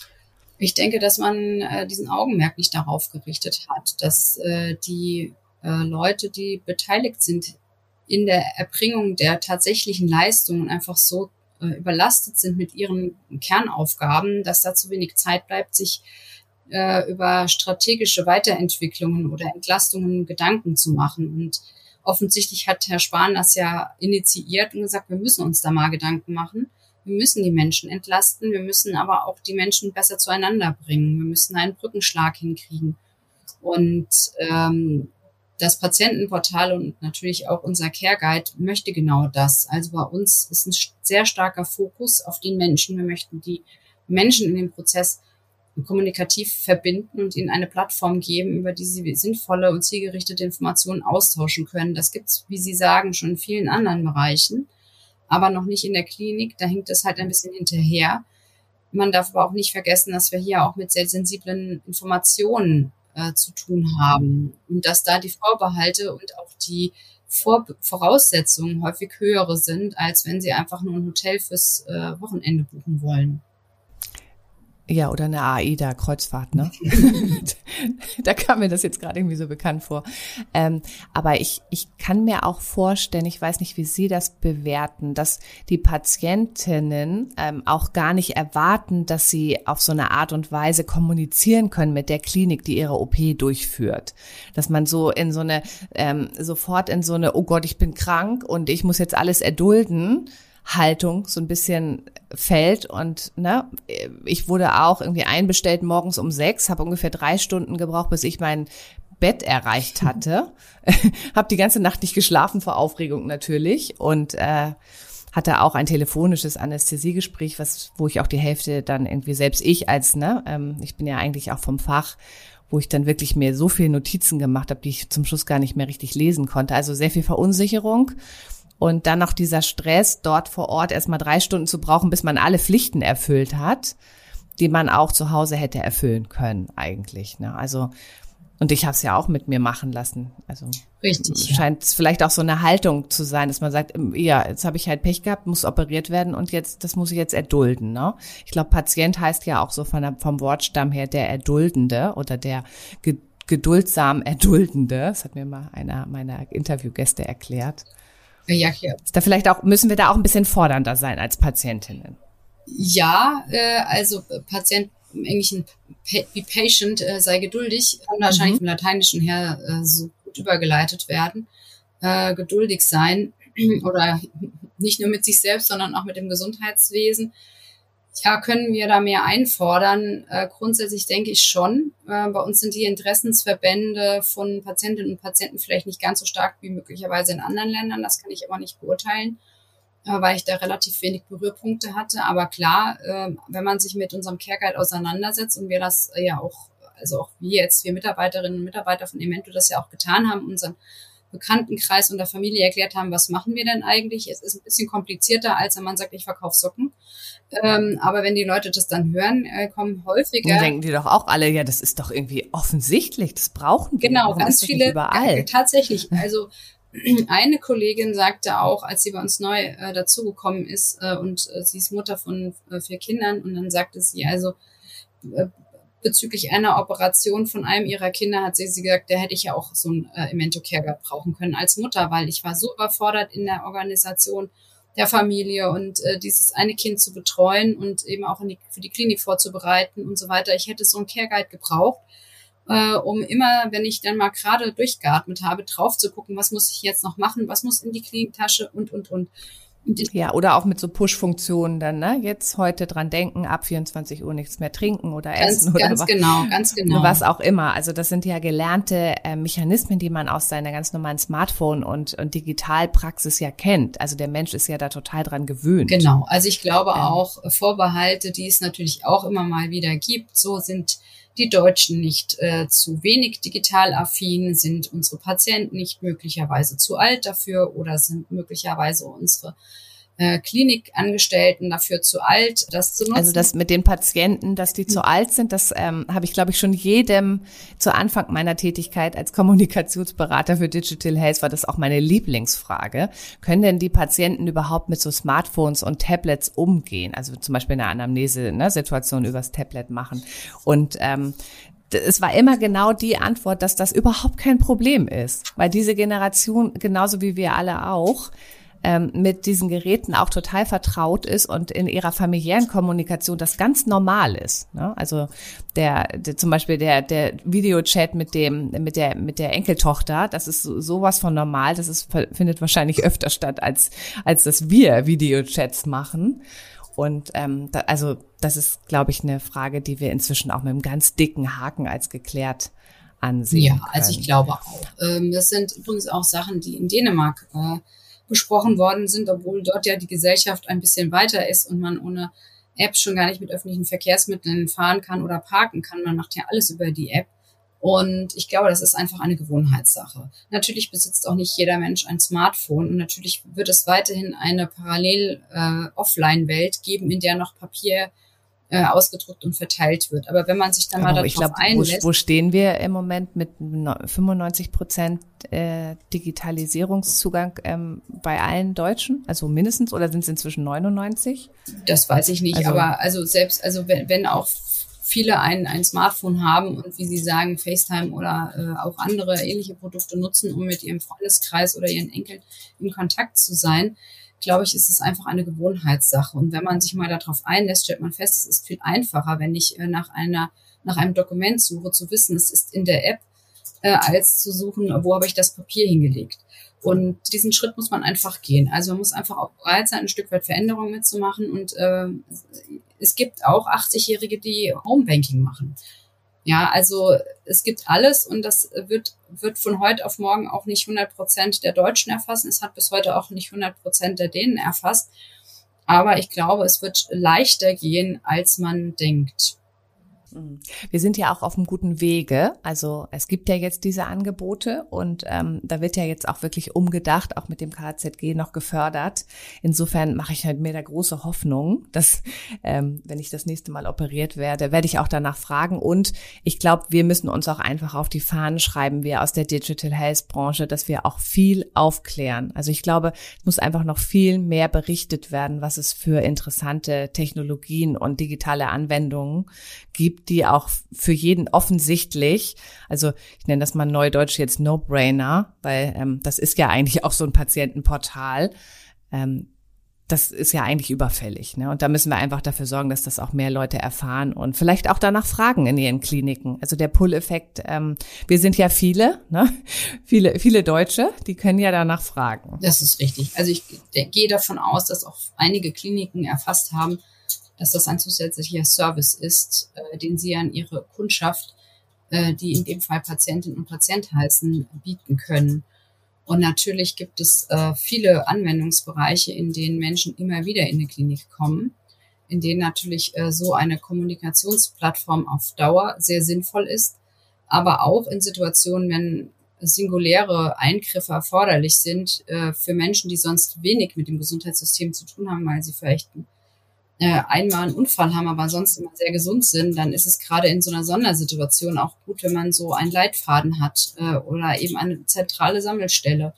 Ich denke, dass man äh, diesen Augenmerk nicht darauf gerichtet hat, dass äh, die äh, Leute, die beteiligt sind in der Erbringung der tatsächlichen Leistungen, einfach so überlastet sind mit ihren Kernaufgaben, dass da zu wenig Zeit bleibt, sich äh, über strategische Weiterentwicklungen oder Entlastungen Gedanken zu machen. Und offensichtlich hat Herr Spahn das ja initiiert und gesagt, wir müssen uns da mal Gedanken machen. Wir müssen die Menschen entlasten, wir müssen aber auch die Menschen besser zueinander bringen. Wir müssen einen Brückenschlag hinkriegen. Und ähm, das Patientenportal und natürlich auch unser Care Guide möchte genau das. Also bei uns ist ein sehr starker Fokus auf den Menschen. Wir möchten die Menschen in dem Prozess kommunikativ verbinden und ihnen eine Plattform geben, über die sie sinnvolle und zielgerichtete Informationen austauschen können. Das gibt's, wie Sie sagen, schon in vielen anderen Bereichen, aber noch nicht in der Klinik. Da hinkt es halt ein bisschen hinterher. Man darf aber auch nicht vergessen, dass wir hier auch mit sehr sensiblen Informationen äh, zu tun haben und dass da die Vorbehalte und auch die Vor Voraussetzungen häufig höhere sind, als wenn sie einfach nur ein Hotel fürs äh, Wochenende buchen wollen. Ja, oder eine AIDA-Kreuzfahrt, ne? da kam mir das jetzt gerade irgendwie so bekannt vor. Ähm, aber ich, ich kann mir auch vorstellen, ich weiß nicht, wie Sie das bewerten, dass die Patientinnen ähm, auch gar nicht erwarten, dass sie auf so eine Art und Weise kommunizieren können mit der Klinik, die ihre OP durchführt. Dass man so in so eine, ähm, sofort in so eine, oh Gott, ich bin krank und ich muss jetzt alles erdulden Haltung so ein bisschen fällt. Und ne, ich wurde auch irgendwie einbestellt morgens um sechs, habe ungefähr drei Stunden gebraucht, bis ich mein Bett erreicht hatte. habe die ganze Nacht nicht geschlafen vor Aufregung natürlich und äh, hatte auch ein telefonisches Anästhesiegespräch, was, wo ich auch die Hälfte dann irgendwie selbst ich als, ne, ähm, ich bin ja eigentlich auch vom Fach, wo ich dann wirklich mir so viele Notizen gemacht habe, die ich zum Schluss gar nicht mehr richtig lesen konnte. Also sehr viel Verunsicherung und dann noch dieser Stress, dort vor Ort erstmal drei Stunden zu brauchen, bis man alle Pflichten erfüllt hat, die man auch zu Hause hätte erfüllen können eigentlich. Ne? Also und ich habe es ja auch mit mir machen lassen. Also Richtig, scheint es vielleicht auch so eine Haltung zu sein, dass man sagt, ähm, ja, jetzt habe ich halt Pech gehabt, muss operiert werden und jetzt, das muss ich jetzt erdulden. Ne? Ich glaube, Patient heißt ja auch so von der, vom Wortstamm her der Erduldende oder der geduldsam Erduldende. Das hat mir mal einer meiner Interviewgäste erklärt. Ja, ja. Da vielleicht auch, müssen wir da auch ein bisschen fordernder sein als Patientinnen? Ja, äh, also äh, Patient im Englischen be patient, äh, sei geduldig, kann wahrscheinlich mhm. vom Lateinischen her äh, so gut übergeleitet werden. Äh, geduldig sein oder nicht nur mit sich selbst, sondern auch mit dem Gesundheitswesen ja, können wir da mehr einfordern? Äh, grundsätzlich denke ich schon. Äh, bei uns sind die Interessensverbände von Patientinnen und Patienten vielleicht nicht ganz so stark wie möglicherweise in anderen Ländern. Das kann ich aber nicht beurteilen. äh, weil ich da relativ wenig Berührpunkte hatte. Aber klar, äh, wenn man sich mit unserem Care Guide auseinandersetzt und wir das äh, ja auch, also auch wir jetzt, wir Mitarbeiterinnen und Mitarbeiter von Emento das ja auch getan haben, unseren Bekanntenkreis und der Familie erklärt haben, was machen wir denn eigentlich? Es ist ein bisschen komplizierter, als wenn man sagt, ich verkaufe Socken. Ähm, aber wenn die Leute das dann hören, äh, kommen häufiger. Dann denken die doch auch alle, ja, das ist doch irgendwie offensichtlich, das brauchen wir. Genau, ganz viele. Überall. Tatsächlich. Also eine Kollegin sagte auch, als sie bei uns neu äh, dazugekommen ist äh, und äh, sie ist Mutter von äh, vier Kindern und dann sagte sie also äh, bezüglich einer Operation von einem ihrer Kinder hat sie, sie gesagt, da hätte ich ja auch so ein äh, Emento Care brauchen können als Mutter, weil ich war so überfordert in der Organisation der Familie und äh, dieses eine Kind zu betreuen und eben auch die, für die Klinik vorzubereiten und so weiter. Ich hätte so ein Care Guide gebraucht äh, um immer, wenn ich dann mal gerade durchgeatmet habe, drauf zu gucken, was muss ich jetzt noch machen, was muss in die Kliniktasche und, und, und. Ja, oder auch mit so Push-Funktionen dann, ne? Jetzt heute dran denken, ab 24 Uhr nichts mehr trinken oder ganz, essen oder ganz was, genau, ganz genau. Was auch immer. Also das sind ja gelernte äh, Mechanismen, die man aus seiner ganz normalen Smartphone und, und Digitalpraxis ja kennt. Also der Mensch ist ja da total dran gewöhnt. Genau. Also ich glaube ähm. auch Vorbehalte, die es natürlich auch immer mal wieder gibt, so sind die Deutschen nicht äh, zu wenig digital affin, sind unsere Patienten nicht möglicherweise zu alt dafür oder sind möglicherweise unsere äh, Klinikangestellten dafür zu alt, das zu nutzen. Also das mit den Patienten, dass die zu alt sind, das ähm, habe ich, glaube ich, schon jedem zu Anfang meiner Tätigkeit als Kommunikationsberater für Digital Health war das auch meine Lieblingsfrage. Können denn die Patienten überhaupt mit so Smartphones und Tablets umgehen? Also zum Beispiel eine Anamnese-Situation ne, übers Tablet machen. Und ähm, es war immer genau die Antwort, dass das überhaupt kein Problem ist, weil diese Generation, genauso wie wir alle auch, ähm, mit diesen Geräten auch total vertraut ist und in ihrer familiären Kommunikation das ganz normal ist. Ne? Also der, der zum Beispiel der der Videochat mit dem mit der mit der Enkeltochter, das ist sowas von normal. Das ist findet wahrscheinlich öfter statt als als dass wir Videochats machen. Und ähm, da, also das ist, glaube ich, eine Frage, die wir inzwischen auch mit einem ganz dicken Haken als geklärt ansehen. Ja, können. also ich glaube auch. Ähm, das sind übrigens auch Sachen, die in Dänemark äh, besprochen worden sind, obwohl dort ja die Gesellschaft ein bisschen weiter ist und man ohne App schon gar nicht mit öffentlichen Verkehrsmitteln fahren kann oder parken kann. Man macht ja alles über die App. Und ich glaube, das ist einfach eine Gewohnheitssache. Natürlich besitzt auch nicht jeder Mensch ein Smartphone und natürlich wird es weiterhin eine parallel äh, geben, in der noch Papier äh, ausgedruckt und verteilt wird. Aber wenn man sich dann mal darauf ich glaub, einlässt. Wo, wo stehen wir im Moment mit 95 Prozent äh, Digitalisierungszugang ähm, bei allen Deutschen? Also mindestens oder sind es inzwischen 99? Das weiß ich nicht, also, aber also selbst, also wenn, wenn auch viele ein, ein Smartphone haben und wie Sie sagen, FaceTime oder äh, auch andere ähnliche Produkte nutzen, um mit ihrem Freundeskreis oder ihren Enkeln in Kontakt zu sein, glaube ich, ist es einfach eine Gewohnheitssache. Und wenn man sich mal darauf einlässt, stellt man fest, es ist viel einfacher, wenn ich äh, nach einer, nach einem Dokument suche, zu wissen, es ist in der App, äh, als zu suchen, wo habe ich das Papier hingelegt. Und diesen Schritt muss man einfach gehen. Also man muss einfach auch bereit sein, ein Stück weit Veränderungen mitzumachen. Und äh, es gibt auch 80-Jährige, die Homebanking machen. Ja, also es gibt alles und das wird, wird von heute auf morgen auch nicht 100 Prozent der Deutschen erfassen. Es hat bis heute auch nicht 100 Prozent der Dänen erfasst. Aber ich glaube, es wird leichter gehen, als man denkt. Mhm. Wir sind ja auch auf einem guten Wege. Also es gibt ja jetzt diese Angebote und ähm, da wird ja jetzt auch wirklich umgedacht, auch mit dem KZG noch gefördert. Insofern mache ich halt mir da große Hoffnung, dass ähm, wenn ich das nächste Mal operiert werde, werde ich auch danach fragen. Und ich glaube, wir müssen uns auch einfach auf die Fahnen schreiben, wir aus der Digital Health Branche, dass wir auch viel aufklären. Also ich glaube, es muss einfach noch viel mehr berichtet werden, was es für interessante Technologien und digitale Anwendungen gibt die auch für jeden offensichtlich, also ich nenne das mal neudeutsch jetzt No-Brainer, weil ähm, das ist ja eigentlich auch so ein Patientenportal. Ähm, das ist ja eigentlich überfällig. Ne? Und da müssen wir einfach dafür sorgen, dass das auch mehr Leute erfahren und vielleicht auch danach fragen in ihren Kliniken. Also der Pull-Effekt, ähm, wir sind ja viele, ne? viele, viele Deutsche, die können ja danach fragen. Das ist richtig. Also ich gehe davon aus, dass auch einige Kliniken erfasst haben, dass das ein zusätzlicher Service ist, äh, den sie an ihre Kundschaft, äh, die in dem Fall Patientinnen und Patient heißen, bieten können. Und natürlich gibt es äh, viele Anwendungsbereiche, in denen Menschen immer wieder in die Klinik kommen, in denen natürlich äh, so eine Kommunikationsplattform auf Dauer sehr sinnvoll ist, aber auch in Situationen, wenn singuläre Eingriffe erforderlich sind äh, für Menschen, die sonst wenig mit dem Gesundheitssystem zu tun haben, weil sie vielleicht äh, einmal einen Unfall haben, aber sonst immer sehr gesund sind, dann ist es gerade in so einer Sondersituation auch gut, wenn man so einen Leitfaden hat äh, oder eben eine zentrale Sammelstelle.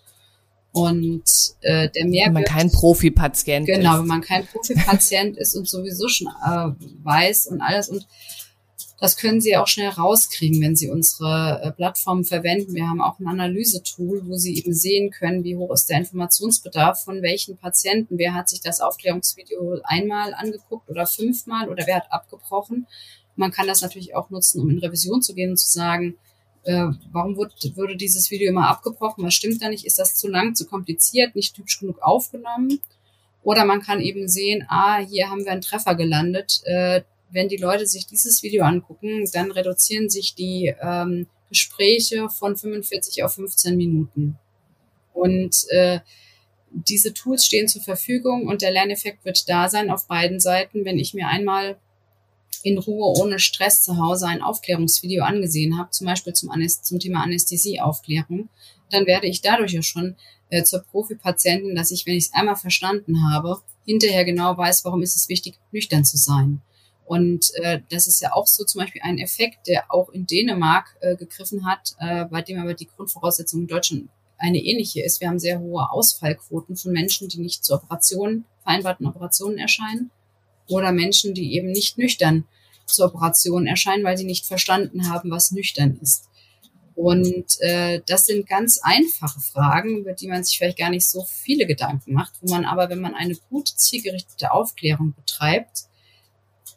Und äh, der Mehrwert. Wenn man kein Profi-Patient genau, ist. Genau, wenn man kein Profi-Patient ist und sowieso schon äh, weiß und alles und das können Sie auch schnell rauskriegen, wenn Sie unsere äh, Plattform verwenden. Wir haben auch ein Analysetool, wo Sie eben sehen können, wie hoch ist der Informationsbedarf von welchen Patienten. Wer hat sich das Aufklärungsvideo einmal angeguckt oder fünfmal oder wer hat abgebrochen. Man kann das natürlich auch nutzen, um in Revision zu gehen und zu sagen, äh, warum wurde, wurde dieses Video immer abgebrochen? Was stimmt da nicht? Ist das zu lang, zu kompliziert, nicht typisch genug aufgenommen? Oder man kann eben sehen, ah, hier haben wir einen Treffer gelandet. Äh, wenn die Leute sich dieses Video angucken, dann reduzieren sich die ähm, Gespräche von 45 auf 15 Minuten. Und äh, diese Tools stehen zur Verfügung und der Lerneffekt wird da sein auf beiden Seiten. Wenn ich mir einmal in Ruhe ohne Stress zu Hause ein Aufklärungsvideo angesehen habe, zum Beispiel zum, Anäst zum Thema Anästhesieaufklärung, dann werde ich dadurch ja schon äh, zur Profipatientin, dass ich, wenn ich es einmal verstanden habe, hinterher genau weiß, warum ist es wichtig, nüchtern zu sein. Und äh, das ist ja auch so zum Beispiel ein Effekt, der auch in Dänemark äh, gegriffen hat, äh, bei dem aber die Grundvoraussetzung in Deutschland eine ähnliche ist. Wir haben sehr hohe Ausfallquoten von Menschen, die nicht zu Operationen, vereinbarten Operationen erscheinen oder Menschen, die eben nicht nüchtern zur Operation erscheinen, weil sie nicht verstanden haben, was nüchtern ist. Und äh, das sind ganz einfache Fragen, über die man sich vielleicht gar nicht so viele Gedanken macht, wo man aber, wenn man eine gut zielgerichtete Aufklärung betreibt,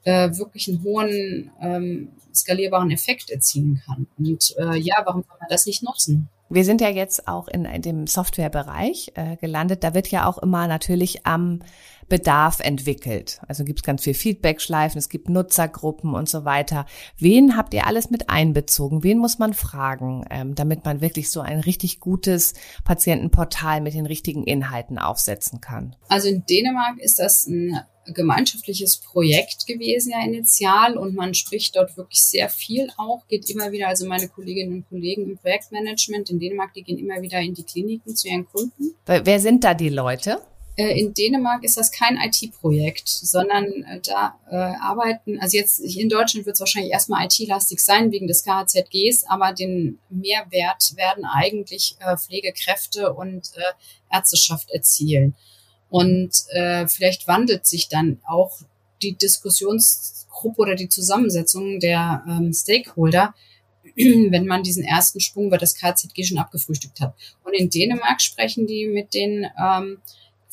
äh, wirklich einen hohen ähm, skalierbaren Effekt erzielen kann. Und äh, ja, warum kann man das nicht nutzen? Wir sind ja jetzt auch in, in dem Softwarebereich äh, gelandet. Da wird ja auch immer natürlich am Bedarf entwickelt. Also gibt es ganz viel Feedback-Schleifen, es gibt Nutzergruppen und so weiter. Wen habt ihr alles mit einbezogen? Wen muss man fragen, ähm, damit man wirklich so ein richtig gutes Patientenportal mit den richtigen Inhalten aufsetzen kann? Also in Dänemark ist das ein gemeinschaftliches Projekt gewesen ja initial und man spricht dort wirklich sehr viel auch, geht immer wieder, also meine Kolleginnen und Kollegen im Projektmanagement in Dänemark, die gehen immer wieder in die Kliniken zu ihren Kunden. Wer sind da die Leute? Äh, in Dänemark ist das kein IT-Projekt, sondern äh, da äh, arbeiten, also jetzt in Deutschland wird es wahrscheinlich erstmal IT-lastig sein wegen des KHZGs, aber den Mehrwert werden eigentlich äh, Pflegekräfte und äh, Ärzteschaft erzielen. Und äh, vielleicht wandelt sich dann auch die Diskussionsgruppe oder die Zusammensetzung der ähm, Stakeholder, wenn man diesen ersten Sprung über das KZG schon abgefrühstückt hat. Und in Dänemark sprechen die mit den ähm,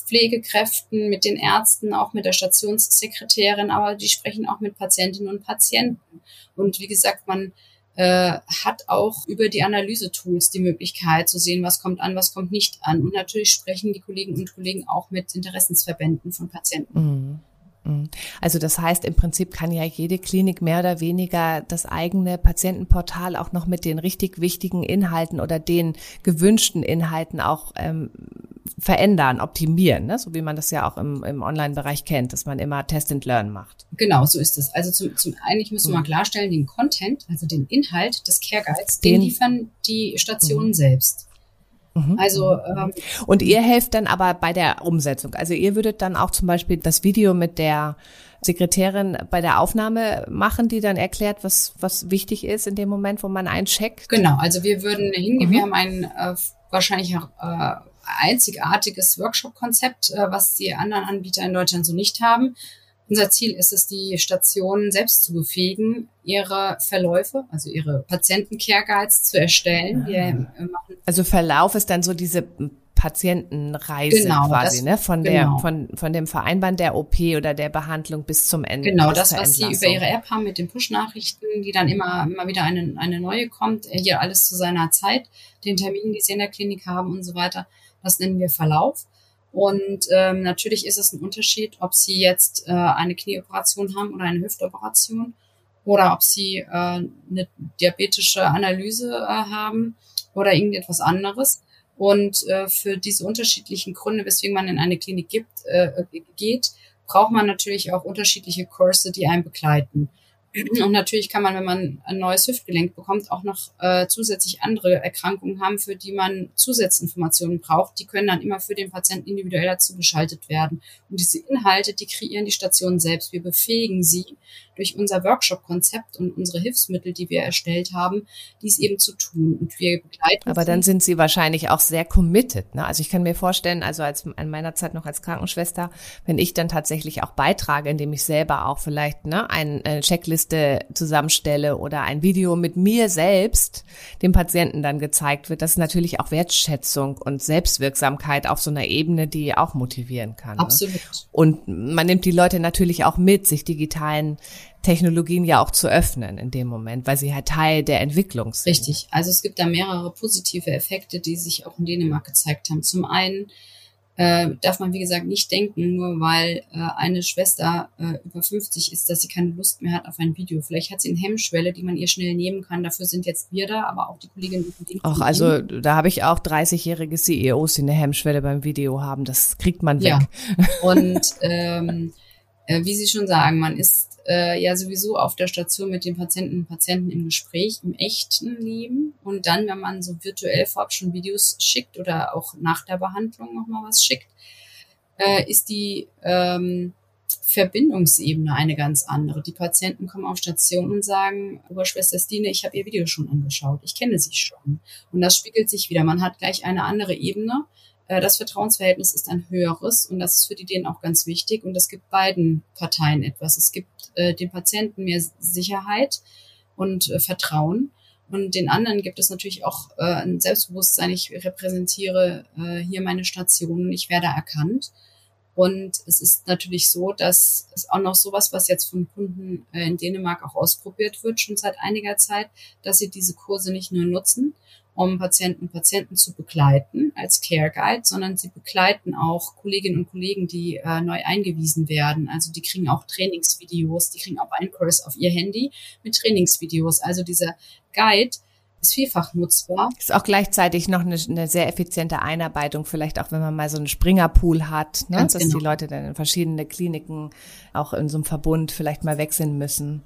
Pflegekräften, mit den Ärzten, auch mit der Stationssekretärin, aber die sprechen auch mit Patientinnen und Patienten. Und wie gesagt, man äh, hat auch über die Analysetools die Möglichkeit zu sehen, was kommt an, was kommt nicht an. Und natürlich sprechen die Kolleginnen und Kollegen auch mit Interessensverbänden von Patienten. Mhm. Also das heißt, im Prinzip kann ja jede Klinik mehr oder weniger das eigene Patientenportal auch noch mit den richtig wichtigen Inhalten oder den gewünschten Inhalten auch ähm, verändern, optimieren, ne? so wie man das ja auch im, im Online-Bereich kennt, dass man immer Test and Learn macht. Genau, so ist es. Also zum, zum eigentlich müssen wir mhm. mal klarstellen, den Content, also den Inhalt des Care Guides, den, den liefern die Stationen mhm. selbst. Mhm. Also ähm, und ihr helft dann aber bei der Umsetzung. Also ihr würdet dann auch zum Beispiel das Video mit der Sekretärin bei der Aufnahme machen, die dann erklärt, was was wichtig ist in dem Moment, wo man eincheckt. Genau. Also wir würden hingehen. Mhm. Wir haben ein äh, wahrscheinlich äh, einzigartiges Workshop-Konzept, äh, was die anderen Anbieter in Deutschland so nicht haben. Unser Ziel ist es, die Stationen selbst zu befähigen, ihre Verläufe, also ihre Patienten-Care-Guides zu erstellen. Machen also Verlauf ist dann so diese Patientenreise genau, quasi, das, ne? Von genau. der, von, von dem Vereinbaren der OP oder der Behandlung bis zum Ende. Genau, das, was Sie über Ihre App haben mit den Push-Nachrichten, die dann immer, immer wieder eine, eine neue kommt, äh, hier alles zu seiner Zeit, den Terminen, die Sie in der Klinik haben und so weiter. Das nennen wir Verlauf. Und ähm, natürlich ist es ein Unterschied, ob Sie jetzt äh, eine Knieoperation haben oder eine Hüftoperation oder ob Sie äh, eine diabetische Analyse äh, haben oder irgendetwas anderes. Und äh, für diese unterschiedlichen Gründe, weswegen man in eine Klinik gibt, äh, geht, braucht man natürlich auch unterschiedliche Kurse, die einen begleiten. Und natürlich kann man, wenn man ein neues Hüftgelenk bekommt, auch noch äh, zusätzlich andere Erkrankungen haben, für die man Zusatzinformationen braucht. Die können dann immer für den Patienten individuell dazu geschaltet werden. Und diese Inhalte, die kreieren die Stationen selbst. Wir befähigen sie durch unser Workshop-Konzept und unsere Hilfsmittel, die wir erstellt haben, dies eben zu tun. Und wir begleiten. Aber dann sind Sie wahrscheinlich auch sehr committed. Ne? Also ich kann mir vorstellen, also als in meiner Zeit noch als Krankenschwester, wenn ich dann tatsächlich auch beitrage, indem ich selber auch vielleicht ne, eine Checkliste zusammenstelle oder ein Video mit mir selbst dem Patienten dann gezeigt wird, das ist natürlich auch Wertschätzung und Selbstwirksamkeit auf so einer Ebene, die auch motivieren kann. Ne? Absolut. Ne? Und man nimmt die Leute natürlich auch mit, sich digitalen Technologien ja auch zu öffnen in dem Moment, weil sie halt Teil der Entwicklung sind. Richtig. Also es gibt da mehrere positive Effekte, die sich auch in Dänemark gezeigt haben. Zum einen äh, darf man, wie gesagt, nicht denken, nur weil äh, eine Schwester äh, über 50 ist, dass sie keine Lust mehr hat auf ein Video. Vielleicht hat sie eine Hemmschwelle, die man ihr schnell nehmen kann. Dafür sind jetzt wir da, aber auch die Kolleginnen und Kollegen. Ach, also da habe ich auch 30-jährige CEOs, die eine Hemmschwelle beim Video haben. Das kriegt man weg. Ja. Und ähm, äh, wie Sie schon sagen, man ist äh, ja sowieso auf der Station mit den Patienten und Patienten im Gespräch, im echten Leben. Und dann, wenn man so virtuell vorab schon Videos schickt oder auch nach der Behandlung nochmal was schickt, äh, ist die ähm, Verbindungsebene eine ganz andere. Die Patienten kommen auf Station und sagen, Oberschwester Stine, ich habe ihr Video schon angeschaut, ich kenne sie schon. Und das spiegelt sich wieder. Man hat gleich eine andere Ebene das Vertrauensverhältnis ist ein höheres und das ist für die denen auch ganz wichtig und das gibt beiden Parteien etwas. Es gibt äh, den Patienten mehr Sicherheit und äh, Vertrauen und den anderen gibt es natürlich auch äh, ein Selbstbewusstsein. Ich repräsentiere äh, hier meine Station ich werde erkannt. Und es ist natürlich so, dass es auch noch sowas, was jetzt von Kunden äh, in Dänemark auch ausprobiert wird, schon seit einiger Zeit, dass sie diese Kurse nicht nur nutzen, um Patienten und Patienten zu begleiten als Care Guide, sondern sie begleiten auch Kolleginnen und Kollegen, die äh, neu eingewiesen werden. Also die kriegen auch Trainingsvideos, die kriegen auch einen Kurs auf ihr Handy mit Trainingsvideos. Also dieser Guide ist vielfach nutzbar. Ist auch gleichzeitig noch eine, eine, sehr effiziente Einarbeitung, vielleicht auch wenn man mal so einen Springerpool hat, ne? dass genau. die Leute dann in verschiedene Kliniken auch in so einem Verbund vielleicht mal wechseln müssen.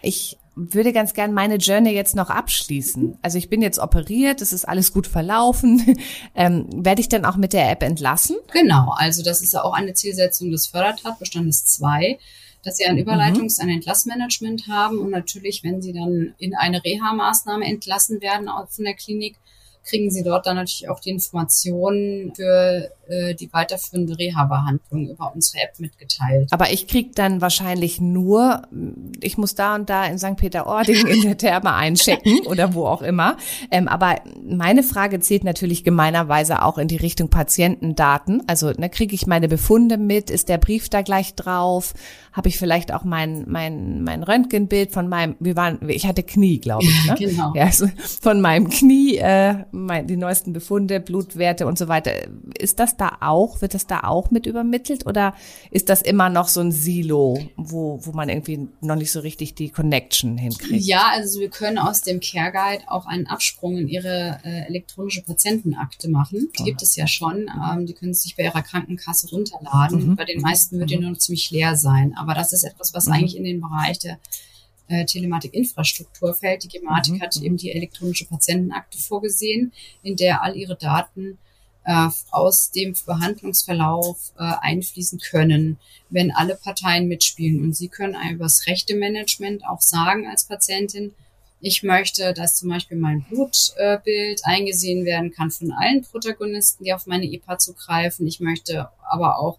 Ich würde ganz gern meine Journey jetzt noch abschließen. Also ich bin jetzt operiert, es ist alles gut verlaufen. Ähm, werde ich dann auch mit der App entlassen? Genau, also das ist ja auch eine Zielsetzung des Fördertatbestandes 2, dass sie ein mhm. Überleitungs-, ein Entlassmanagement haben und natürlich, wenn sie dann in eine Reha-Maßnahme entlassen werden von der Klinik, kriegen Sie dort dann natürlich auch die Informationen für äh, die weiterführende Reha-Behandlung über unsere App mitgeteilt. Aber ich krieg dann wahrscheinlich nur, ich muss da und da in St. Peter-Ording in der Therme einchecken oder wo auch immer. Ähm, aber meine Frage zählt natürlich gemeinerweise auch in die Richtung Patientendaten. Also ne, kriege ich meine Befunde mit? Ist der Brief da gleich drauf? Habe ich vielleicht auch mein, mein, mein Röntgenbild von meinem, wir waren, ich hatte Knie, glaube ich. Ne? genau. Ja, also von meinem Knie, äh, mein, die neuesten Befunde, Blutwerte und so weiter. Ist das da auch, wird das da auch mit übermittelt oder ist das immer noch so ein Silo, wo, wo man irgendwie noch nicht so richtig die Connection hinkriegt? Ja, also wir können aus dem Care Guide auch einen Absprung in Ihre äh, elektronische Patientenakte machen. Die gibt es ja schon. Ähm, die können Sie sich bei Ihrer Krankenkasse runterladen. Mhm. Bei den meisten wird die nur ziemlich leer sein. Aber das ist etwas, was mhm. eigentlich in den Bereich der äh, Telematik-Infrastruktur fällt. Die Gematik mhm. hat eben die elektronische Patientenakte vorgesehen, in der all ihre Daten äh, aus dem Behandlungsverlauf äh, einfließen können, wenn alle Parteien mitspielen. Und Sie können über das Rechte-Management auch sagen als Patientin, ich möchte, dass zum Beispiel mein Blutbild eingesehen werden kann von allen Protagonisten, die auf meine EPA zugreifen. Ich möchte aber auch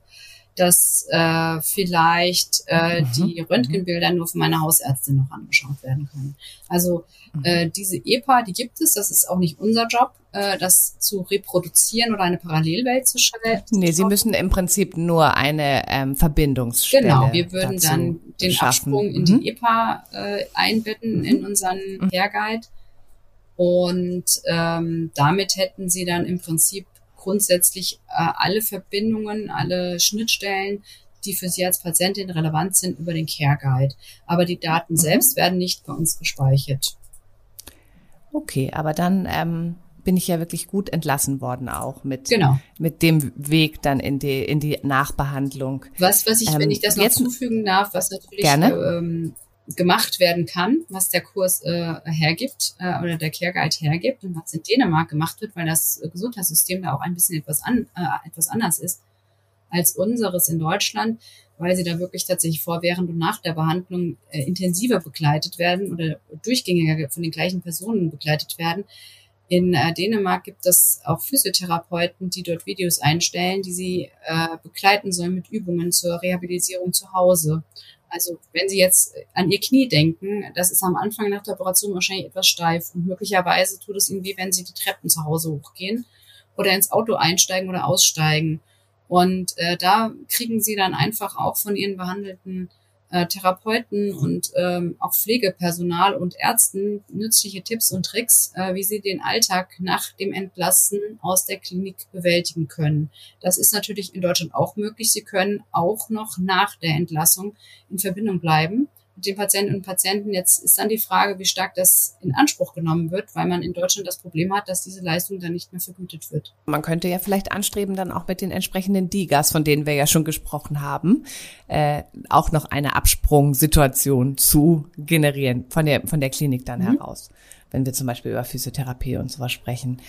dass äh, vielleicht äh, mhm. die Röntgenbilder nur von meiner Hausärztin noch angeschaut werden können. Also mhm. äh, diese EPA, die gibt es, das ist auch nicht unser Job, äh, das zu reproduzieren oder eine Parallelwelt zu schaffen. Nee, Sie müssen im Prinzip nur eine ähm, Verbindungsstelle Genau, wir würden dann den schaffen. Absprung in mhm. die EPA äh, einbetten mhm. in unseren mhm. Care Guide. Und ähm, damit hätten Sie dann im Prinzip grundsätzlich äh, alle Verbindungen, alle Schnittstellen, die für Sie als Patientin relevant sind, über den Care Guide. Aber die Daten selbst werden nicht bei uns gespeichert. Okay, aber dann ähm, bin ich ja wirklich gut entlassen worden auch mit, genau. mit dem Weg dann in die, in die Nachbehandlung. Was, was ich, ähm, wenn ich das noch jetzt, zufügen darf, was natürlich gerne. Ähm, gemacht werden kann, was der Kurs äh, hergibt äh, oder der Care Guide hergibt und was in Dänemark gemacht wird, weil das Gesundheitssystem da auch ein bisschen etwas, an, äh, etwas anders ist als unseres in Deutschland, weil sie da wirklich tatsächlich vor, während und nach der Behandlung äh, intensiver begleitet werden oder durchgängiger von den gleichen Personen begleitet werden. In äh, Dänemark gibt es auch Physiotherapeuten, die dort Videos einstellen, die sie äh, begleiten sollen mit Übungen zur Rehabilitierung zu Hause. Also wenn Sie jetzt an Ihr Knie denken, das ist am Anfang nach der Operation wahrscheinlich etwas steif und möglicherweise tut es Ihnen weh, wenn Sie die Treppen zu Hause hochgehen oder ins Auto einsteigen oder aussteigen. Und äh, da kriegen Sie dann einfach auch von Ihren behandelten äh, Therapeuten und ähm, auch Pflegepersonal und Ärzten nützliche Tipps und Tricks, äh, wie sie den Alltag nach dem Entlassen aus der Klinik bewältigen können. Das ist natürlich in Deutschland auch möglich. Sie können auch noch nach der Entlassung in Verbindung bleiben den Patienten und Patienten. Jetzt ist dann die Frage, wie stark das in Anspruch genommen wird, weil man in Deutschland das Problem hat, dass diese Leistung dann nicht mehr vergütet wird. Man könnte ja vielleicht anstreben, dann auch mit den entsprechenden DIGAs, von denen wir ja schon gesprochen haben, äh, auch noch eine Absprungsituation zu generieren von der, von der Klinik dann mhm. heraus, wenn wir zum Beispiel über Physiotherapie und sowas sprechen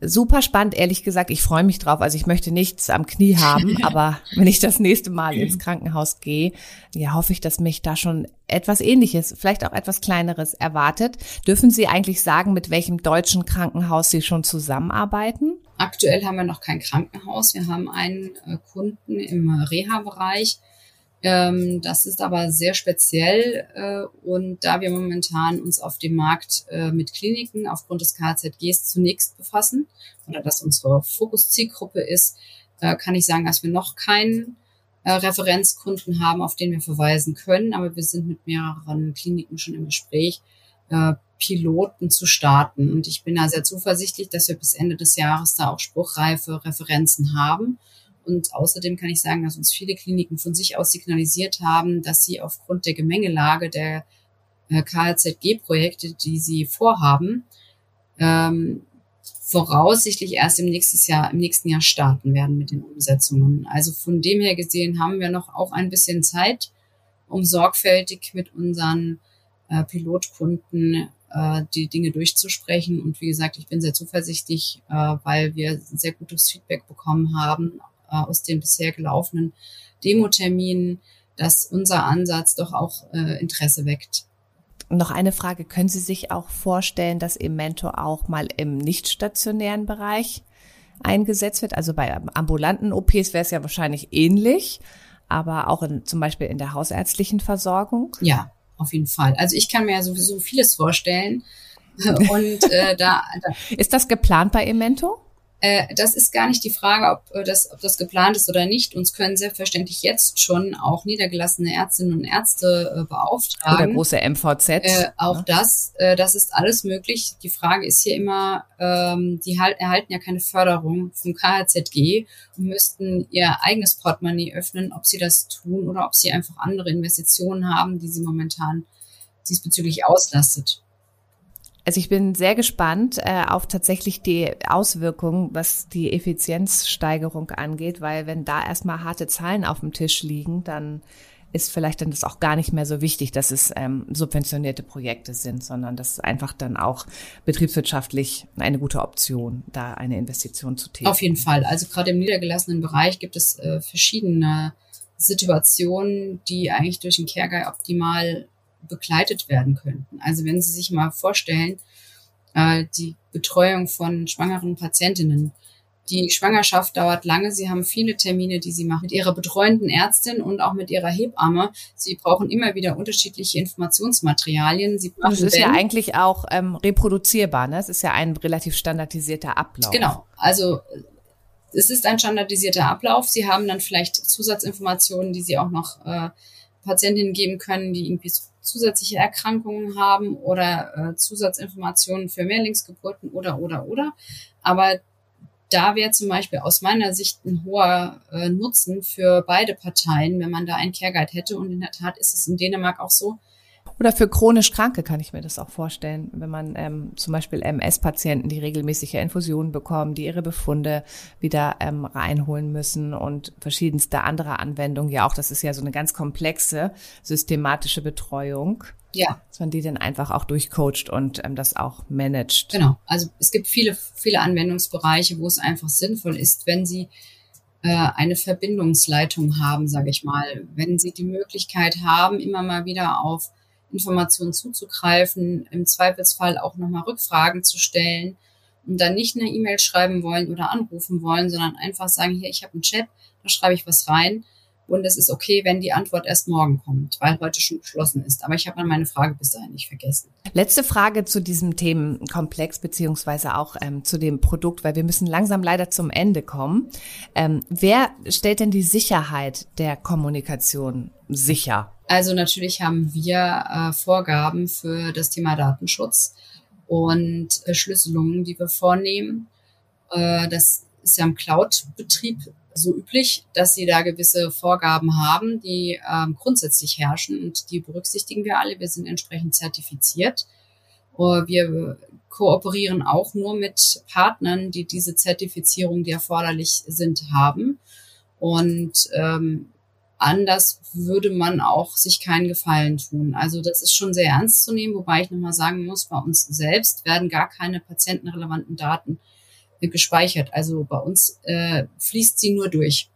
super spannend, ehrlich gesagt. Ich freue mich drauf. Also ich möchte nichts am Knie haben, aber wenn ich das nächste Mal ins Krankenhaus gehe, ja, hoffe ich, dass mich da schon etwas ähnliches, vielleicht auch etwas kleineres erwartet. Dürfen Sie eigentlich sagen, mit welchem deutschen Krankenhaus Sie schon zusammenarbeiten? Aktuell haben wir noch kein Krankenhaus. Wir haben einen äh, Kunden im Reha-Bereich, ähm, das ist aber sehr speziell äh, und da wir momentan uns auf dem Markt äh, mit Kliniken aufgrund des KZGs zunächst befassen oder dass unsere Fokuszielgruppe ist, äh, kann ich sagen, dass wir noch keinen äh, Referenzkunden haben, auf den wir verweisen können, aber wir sind mit mehreren Kliniken schon im Gespräch, äh, Piloten zu starten. Und ich bin da sehr zuversichtlich, dass wir bis Ende des Jahres da auch spruchreife Referenzen haben und außerdem kann ich sagen, dass uns viele Kliniken von sich aus signalisiert haben, dass sie aufgrund der Gemengelage der äh, KLZG-Projekte, die sie vorhaben, ähm, voraussichtlich erst im, nächstes Jahr, im nächsten Jahr starten werden mit den Umsetzungen. Also von dem her gesehen haben wir noch auch ein bisschen Zeit, um sorgfältig mit unseren äh, Pilotkunden äh, die Dinge durchzusprechen. Und wie gesagt, ich bin sehr zuversichtlich, äh, weil wir sehr gutes Feedback bekommen haben, äh, aus den bisher gelaufenen Demo-Terminen, dass unser Ansatz doch auch äh, Interesse weckt. Noch eine Frage. Können Sie sich auch vorstellen, dass Emento auch mal im nicht stationären Bereich eingesetzt wird? Also bei ambulanten OPs wäre es ja wahrscheinlich ähnlich, aber auch in, zum Beispiel in der hausärztlichen Versorgung? Ja, auf jeden Fall. Also ich kann mir ja sowieso vieles vorstellen. Und äh, da, da ist das geplant bei Emento? Äh, das ist gar nicht die Frage, ob äh, das, ob das geplant ist oder nicht. Uns können selbstverständlich jetzt schon auch niedergelassene Ärztinnen und Ärzte äh, beauftragen. Oder große MVZ. Äh, auch ja. das, äh, das ist alles möglich. Die Frage ist hier immer, ähm, die halt, erhalten ja keine Förderung vom KHZG und müssten ihr eigenes Portemonnaie öffnen, ob sie das tun oder ob sie einfach andere Investitionen haben, die sie momentan diesbezüglich auslastet. Also ich bin sehr gespannt äh, auf tatsächlich die Auswirkungen, was die Effizienzsteigerung angeht, weil wenn da erstmal harte Zahlen auf dem Tisch liegen, dann ist vielleicht dann das auch gar nicht mehr so wichtig, dass es ähm, subventionierte Projekte sind, sondern das ist einfach dann auch betriebswirtschaftlich eine gute Option, da eine Investition zu tätigen. Auf jeden Fall. Also gerade im niedergelassenen Bereich gibt es äh, verschiedene Situationen, die eigentlich durch den Care optimal begleitet werden könnten. Also wenn Sie sich mal vorstellen, äh, die Betreuung von schwangeren Patientinnen. Die Schwangerschaft dauert lange. Sie haben viele Termine, die Sie machen mit Ihrer betreuenden Ärztin und auch mit Ihrer Hebamme. Sie brauchen immer wieder unterschiedliche Informationsmaterialien. Sie brauchen das ist ja eigentlich auch ähm, reproduzierbar. Ne? Es ist ja ein relativ standardisierter Ablauf. Genau. Also es ist ein standardisierter Ablauf. Sie haben dann vielleicht Zusatzinformationen, die Sie auch noch äh, Patientinnen geben können, die irgendwie zusätzliche Erkrankungen haben oder äh, Zusatzinformationen für Mehrlingsgeburten oder, oder, oder. Aber da wäre zum Beispiel aus meiner Sicht ein hoher äh, Nutzen für beide Parteien, wenn man da einen Care Guide hätte. Und in der Tat ist es in Dänemark auch so, Oder für chronisch Kranke kann ich mir das auch vorstellen, wenn man ähm, zum Beispiel MS-Patienten, die regelmäßige Infusionen bekommen, die ihre Befunde wieder ähm, reinholen müssen und verschiedenste andere Anwendungen. Ja, auch das ist ja so eine ganz komplexe systematische Betreuung. Ja. Dass man die dann einfach auch durchcoacht und ähm, das auch managt. Genau. Also es gibt viele, viele Anwendungsbereiche, wo es einfach sinnvoll ist, wenn Sie äh, eine Verbindungsleitung haben, sage ich mal. Wenn Sie die Möglichkeit haben, immer mal wieder auf Informationen zuzugreifen, im Zweifelsfall auch nochmal Rückfragen zu stellen und dann nicht eine E-Mail schreiben wollen oder anrufen wollen, sondern einfach sagen, hier, ich habe einen Chat, da schreibe ich was rein und es ist okay, wenn die Antwort erst morgen kommt, weil heute schon geschlossen ist. Aber ich habe dann meine Frage bis dahin nicht vergessen. Letzte Frage zu diesem Themenkomplex beziehungsweise auch ähm, zu dem Produkt, weil wir müssen langsam leider zum Ende kommen. Ähm, wer stellt denn die Sicherheit der Kommunikation sicher? Also natürlich haben wir äh, Vorgaben für das Thema Datenschutz und Verschlüsselungen, die wir vornehmen. Äh, das ist ja im Cloud-Betrieb so üblich, dass sie da gewisse Vorgaben haben, die ähm, grundsätzlich herrschen und die berücksichtigen wir alle. Wir sind entsprechend zertifiziert. Uh, wir kooperieren auch nur mit Partnern, die diese Zertifizierung, die erforderlich sind, haben. Und ähm, anders würde man auch sich keinen Gefallen tun. Also das ist schon sehr ernst zu nehmen, wobei ich nochmal sagen muss, bei uns selbst werden gar keine patientenrelevanten Daten gespeichert. Also bei uns äh, fließt sie nur durch.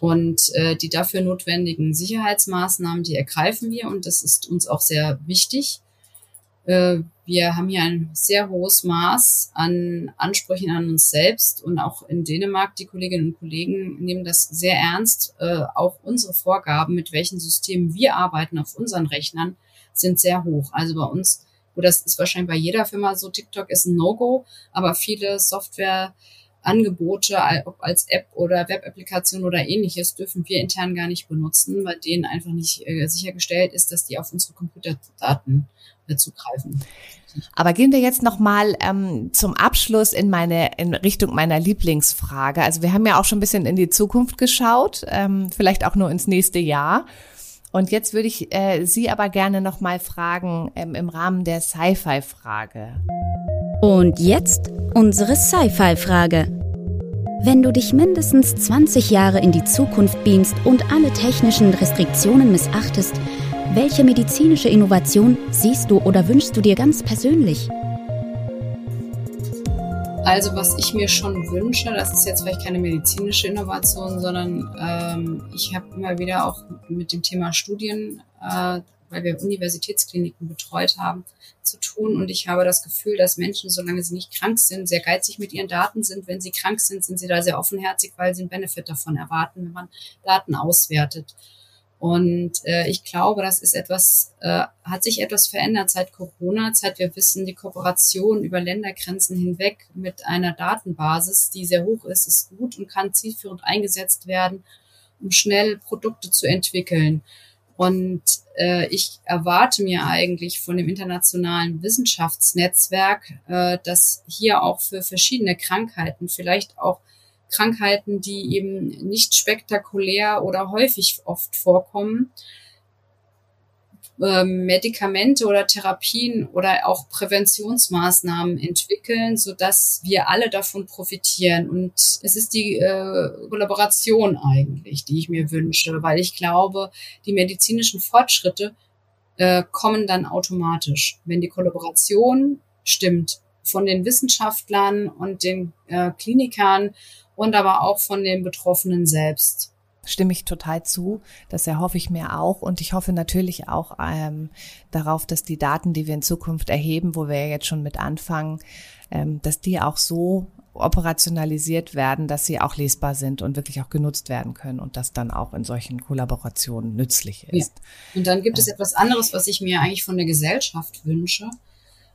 Und äh, die dafür notwendigen Sicherheitsmaßnahmen, die ergreifen wir und das ist uns auch sehr wichtig. Äh, wir haben hier ein sehr hohes Maß an Ansprüchen an uns selbst und auch in Dänemark, die Kolleginnen und Kollegen nehmen das sehr ernst. Äh, auch unsere Vorgaben, mit welchen Systemen wir arbeiten auf unseren Rechnern, sind sehr hoch. Also bei uns, wo das ist wahrscheinlich bei jeder Firma so, TikTok ist ein No-Go, aber viele Software Angebote, ob als App oder Web-Applikation oder ähnliches, dürfen wir intern gar nicht benutzen, weil denen einfach nicht äh, sichergestellt ist, dass die auf unsere Computerdaten zugreifen. Aber gehen wir jetzt noch mal ähm, zum Abschluss in meine in Richtung meiner Lieblingsfrage. Also wir haben ja auch schon ein bisschen in die Zukunft geschaut, ähm, vielleicht auch nur ins nächste Jahr. Und jetzt würde ich äh, Sie aber gerne noch mal fragen ähm, im Rahmen der Sci-Fi-Frage. Und jetzt unsere Sci-Fi-Frage. Wenn du dich mindestens 20 Jahre in die Zukunft beamst und alle technischen Restriktionen missachtest, welche medizinische Innovation siehst du oder wünschst du dir ganz persönlich? Also was ich mir schon wünsche, das ist jetzt vielleicht keine medizinische Innovation, sondern ähm, ich habe immer wieder auch mit dem Thema Studien äh, weil wir Universitätskliniken betreut haben, zu tun. Und ich habe das Gefühl, dass Menschen, solange sie nicht krank sind, sehr geizig mit ihren Daten sind. Wenn sie krank sind, sind sie da sehr offenherzig, weil sie einen Benefit davon erwarten, wenn man Daten auswertet. Und äh, ich glaube, das ist etwas, äh, hat sich etwas verändert seit Corona, seit wir wissen, die Kooperation über Ländergrenzen hinweg mit einer Datenbasis, die sehr hoch ist, ist gut und kann zielführend eingesetzt werden, um schnell Produkte zu entwickeln. Und äh, ich erwarte mir eigentlich von dem internationalen Wissenschaftsnetzwerk, äh, dass hier auch für verschiedene Krankheiten, vielleicht auch Krankheiten, die eben nicht spektakulär oder häufig oft vorkommen, ähm, Medikamente oder Therapien oder auch Präventionsmaßnahmen entwickeln, so dass wir alle davon profitieren. Und es ist die äh, Kollaboration eigentlich, die ich mir wünsche, weil ich glaube, die medizinischen Fortschritte äh, kommen dann automatisch, wenn die Kollaboration stimmt von den Wissenschaftlern und den äh, Klinikern und aber auch von den Betroffenen selbst stimme ich total zu. Das erhoffe ich mir auch. Und ich hoffe natürlich auch ähm, darauf, dass die Daten, die wir in Zukunft erheben, wo wir ja jetzt schon mit anfangen, ähm, dass die auch so operationalisiert werden, dass sie auch lesbar sind und wirklich auch genutzt werden können und das dann auch in solchen Kollaborationen nützlich ist. Ja. Und dann gibt es etwas anderes, was ich mir eigentlich von der Gesellschaft wünsche,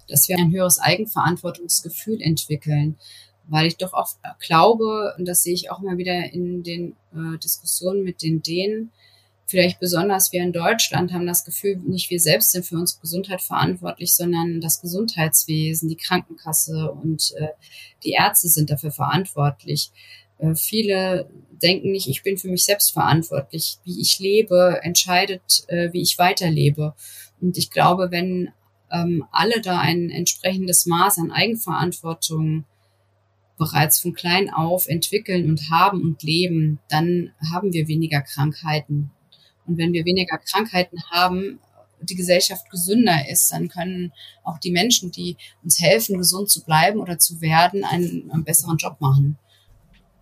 dass wir ein höheres Eigenverantwortungsgefühl entwickeln weil ich doch oft glaube, und das sehe ich auch immer wieder in den äh, Diskussionen mit den Dänen, vielleicht besonders wir in Deutschland haben das Gefühl, nicht wir selbst sind für unsere Gesundheit verantwortlich, sondern das Gesundheitswesen, die Krankenkasse und äh, die Ärzte sind dafür verantwortlich. Äh, viele denken nicht, ich bin für mich selbst verantwortlich. Wie ich lebe, entscheidet, äh, wie ich weiterlebe. Und ich glaube, wenn ähm, alle da ein entsprechendes Maß an Eigenverantwortung bereits von klein auf entwickeln und haben und leben, dann haben wir weniger Krankheiten. Und wenn wir weniger Krankheiten haben, die Gesellschaft gesünder ist, dann können auch die Menschen, die uns helfen, gesund zu bleiben oder zu werden, einen, einen besseren Job machen.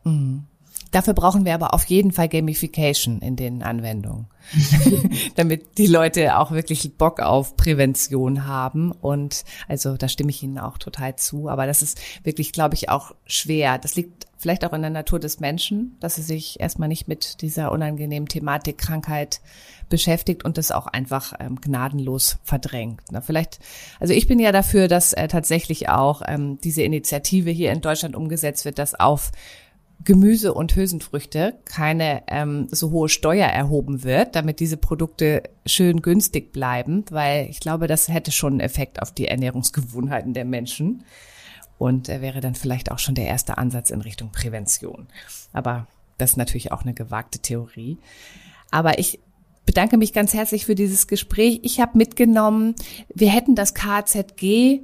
Mhm. Dafür brauchen wir aber auf jeden Fall Gamification in den Anwendungen, damit die Leute auch wirklich Bock auf Prävention haben. Und also da stimme ich Ihnen auch total zu. Aber das ist wirklich, glaube ich, auch schwer. Das liegt vielleicht auch in der Natur des Menschen, dass sie sich erstmal nicht mit dieser unangenehmen Thematik Krankheit beschäftigt und das auch einfach ähm, gnadenlos verdrängt. Na, vielleicht, also ich bin ja dafür, dass äh, tatsächlich auch ähm, diese Initiative hier in Deutschland umgesetzt wird, dass auf Gemüse und Hülsenfrüchte keine ähm, so hohe Steuer erhoben wird, damit diese Produkte schön günstig bleiben, weil ich glaube, das hätte schon einen Effekt auf die Ernährungsgewohnheiten der Menschen und er wäre dann vielleicht auch schon der erste Ansatz in Richtung Prävention. Aber das ist natürlich auch eine gewagte Theorie. Aber ich bedanke mich ganz herzlich für dieses Gespräch. Ich habe mitgenommen, wir hätten das KZG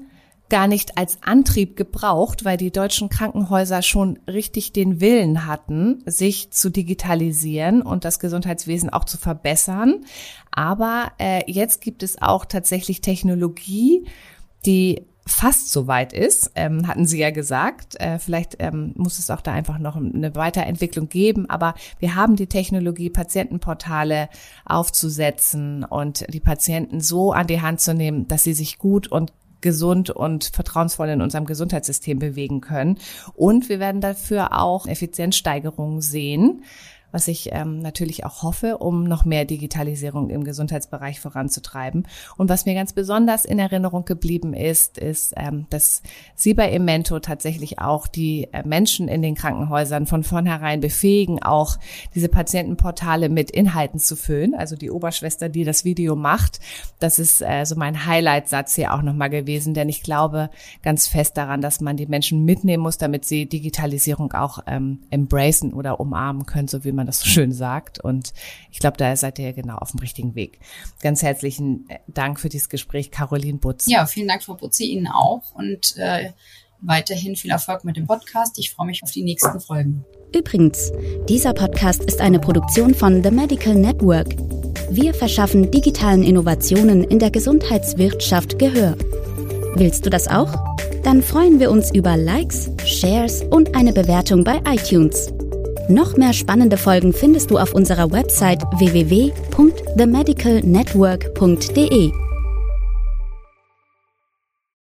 gar nicht als Antrieb gebraucht, weil die deutschen Krankenhäuser schon richtig den Willen hatten, sich zu digitalisieren und das Gesundheitswesen auch zu verbessern. Aber äh, jetzt gibt es auch tatsächlich Technologie, die fast so weit ist, ähm, hatten Sie ja gesagt. Äh, vielleicht ähm, muss es auch da einfach noch eine Weiterentwicklung geben, aber wir haben die Technologie, Patientenportale aufzusetzen und die Patienten so an die Hand zu nehmen, dass sie sich gut und gesund und vertrauensvoll in unserem Gesundheitssystem bewegen können. Und wir werden dafür auch Effizienzsteigerungen sehen was ich ähm, natürlich auch hoffe, um noch mehr Digitalisierung im Gesundheitsbereich voranzutreiben. Und was mir ganz besonders in Erinnerung geblieben ist, ist, ähm, dass Sie bei Emento tatsächlich auch die äh, Menschen in den Krankenhäusern von vornherein befähigen, auch diese Patientenportale mit Inhalten zu füllen. Also die Oberschwester, die das Video macht, das ist äh, so mein Highlight-Satz hier auch nochmal gewesen, denn ich glaube ganz fest daran, dass man die Menschen mitnehmen muss, damit sie Digitalisierung auch ähm, embracen oder umarmen können, so wie man man das so schön sagt. Und ich glaube, da seid ihr genau auf dem richtigen Weg. Ganz herzlichen äh, Dank für dieses Gespräch, Caroline Butz. Ja, vielen Dank, Frau Butzi, Ihnen auch. Und äh, weiterhin viel Erfolg mit dem Podcast. Ich freue mich auf die nächsten Folgen. Übrigens, dieser Podcast ist eine Produktion von The Medical Network. Wir verschaffen digitalen Innovationen in der Gesundheitswirtschaft Gehör. Willst du das auch? Dann freuen wir uns über Likes, Shares und eine Bewertung bei iTunes. Noch mehr spannende Folgen findest du auf unserer Website www.themedicalnetwork.de.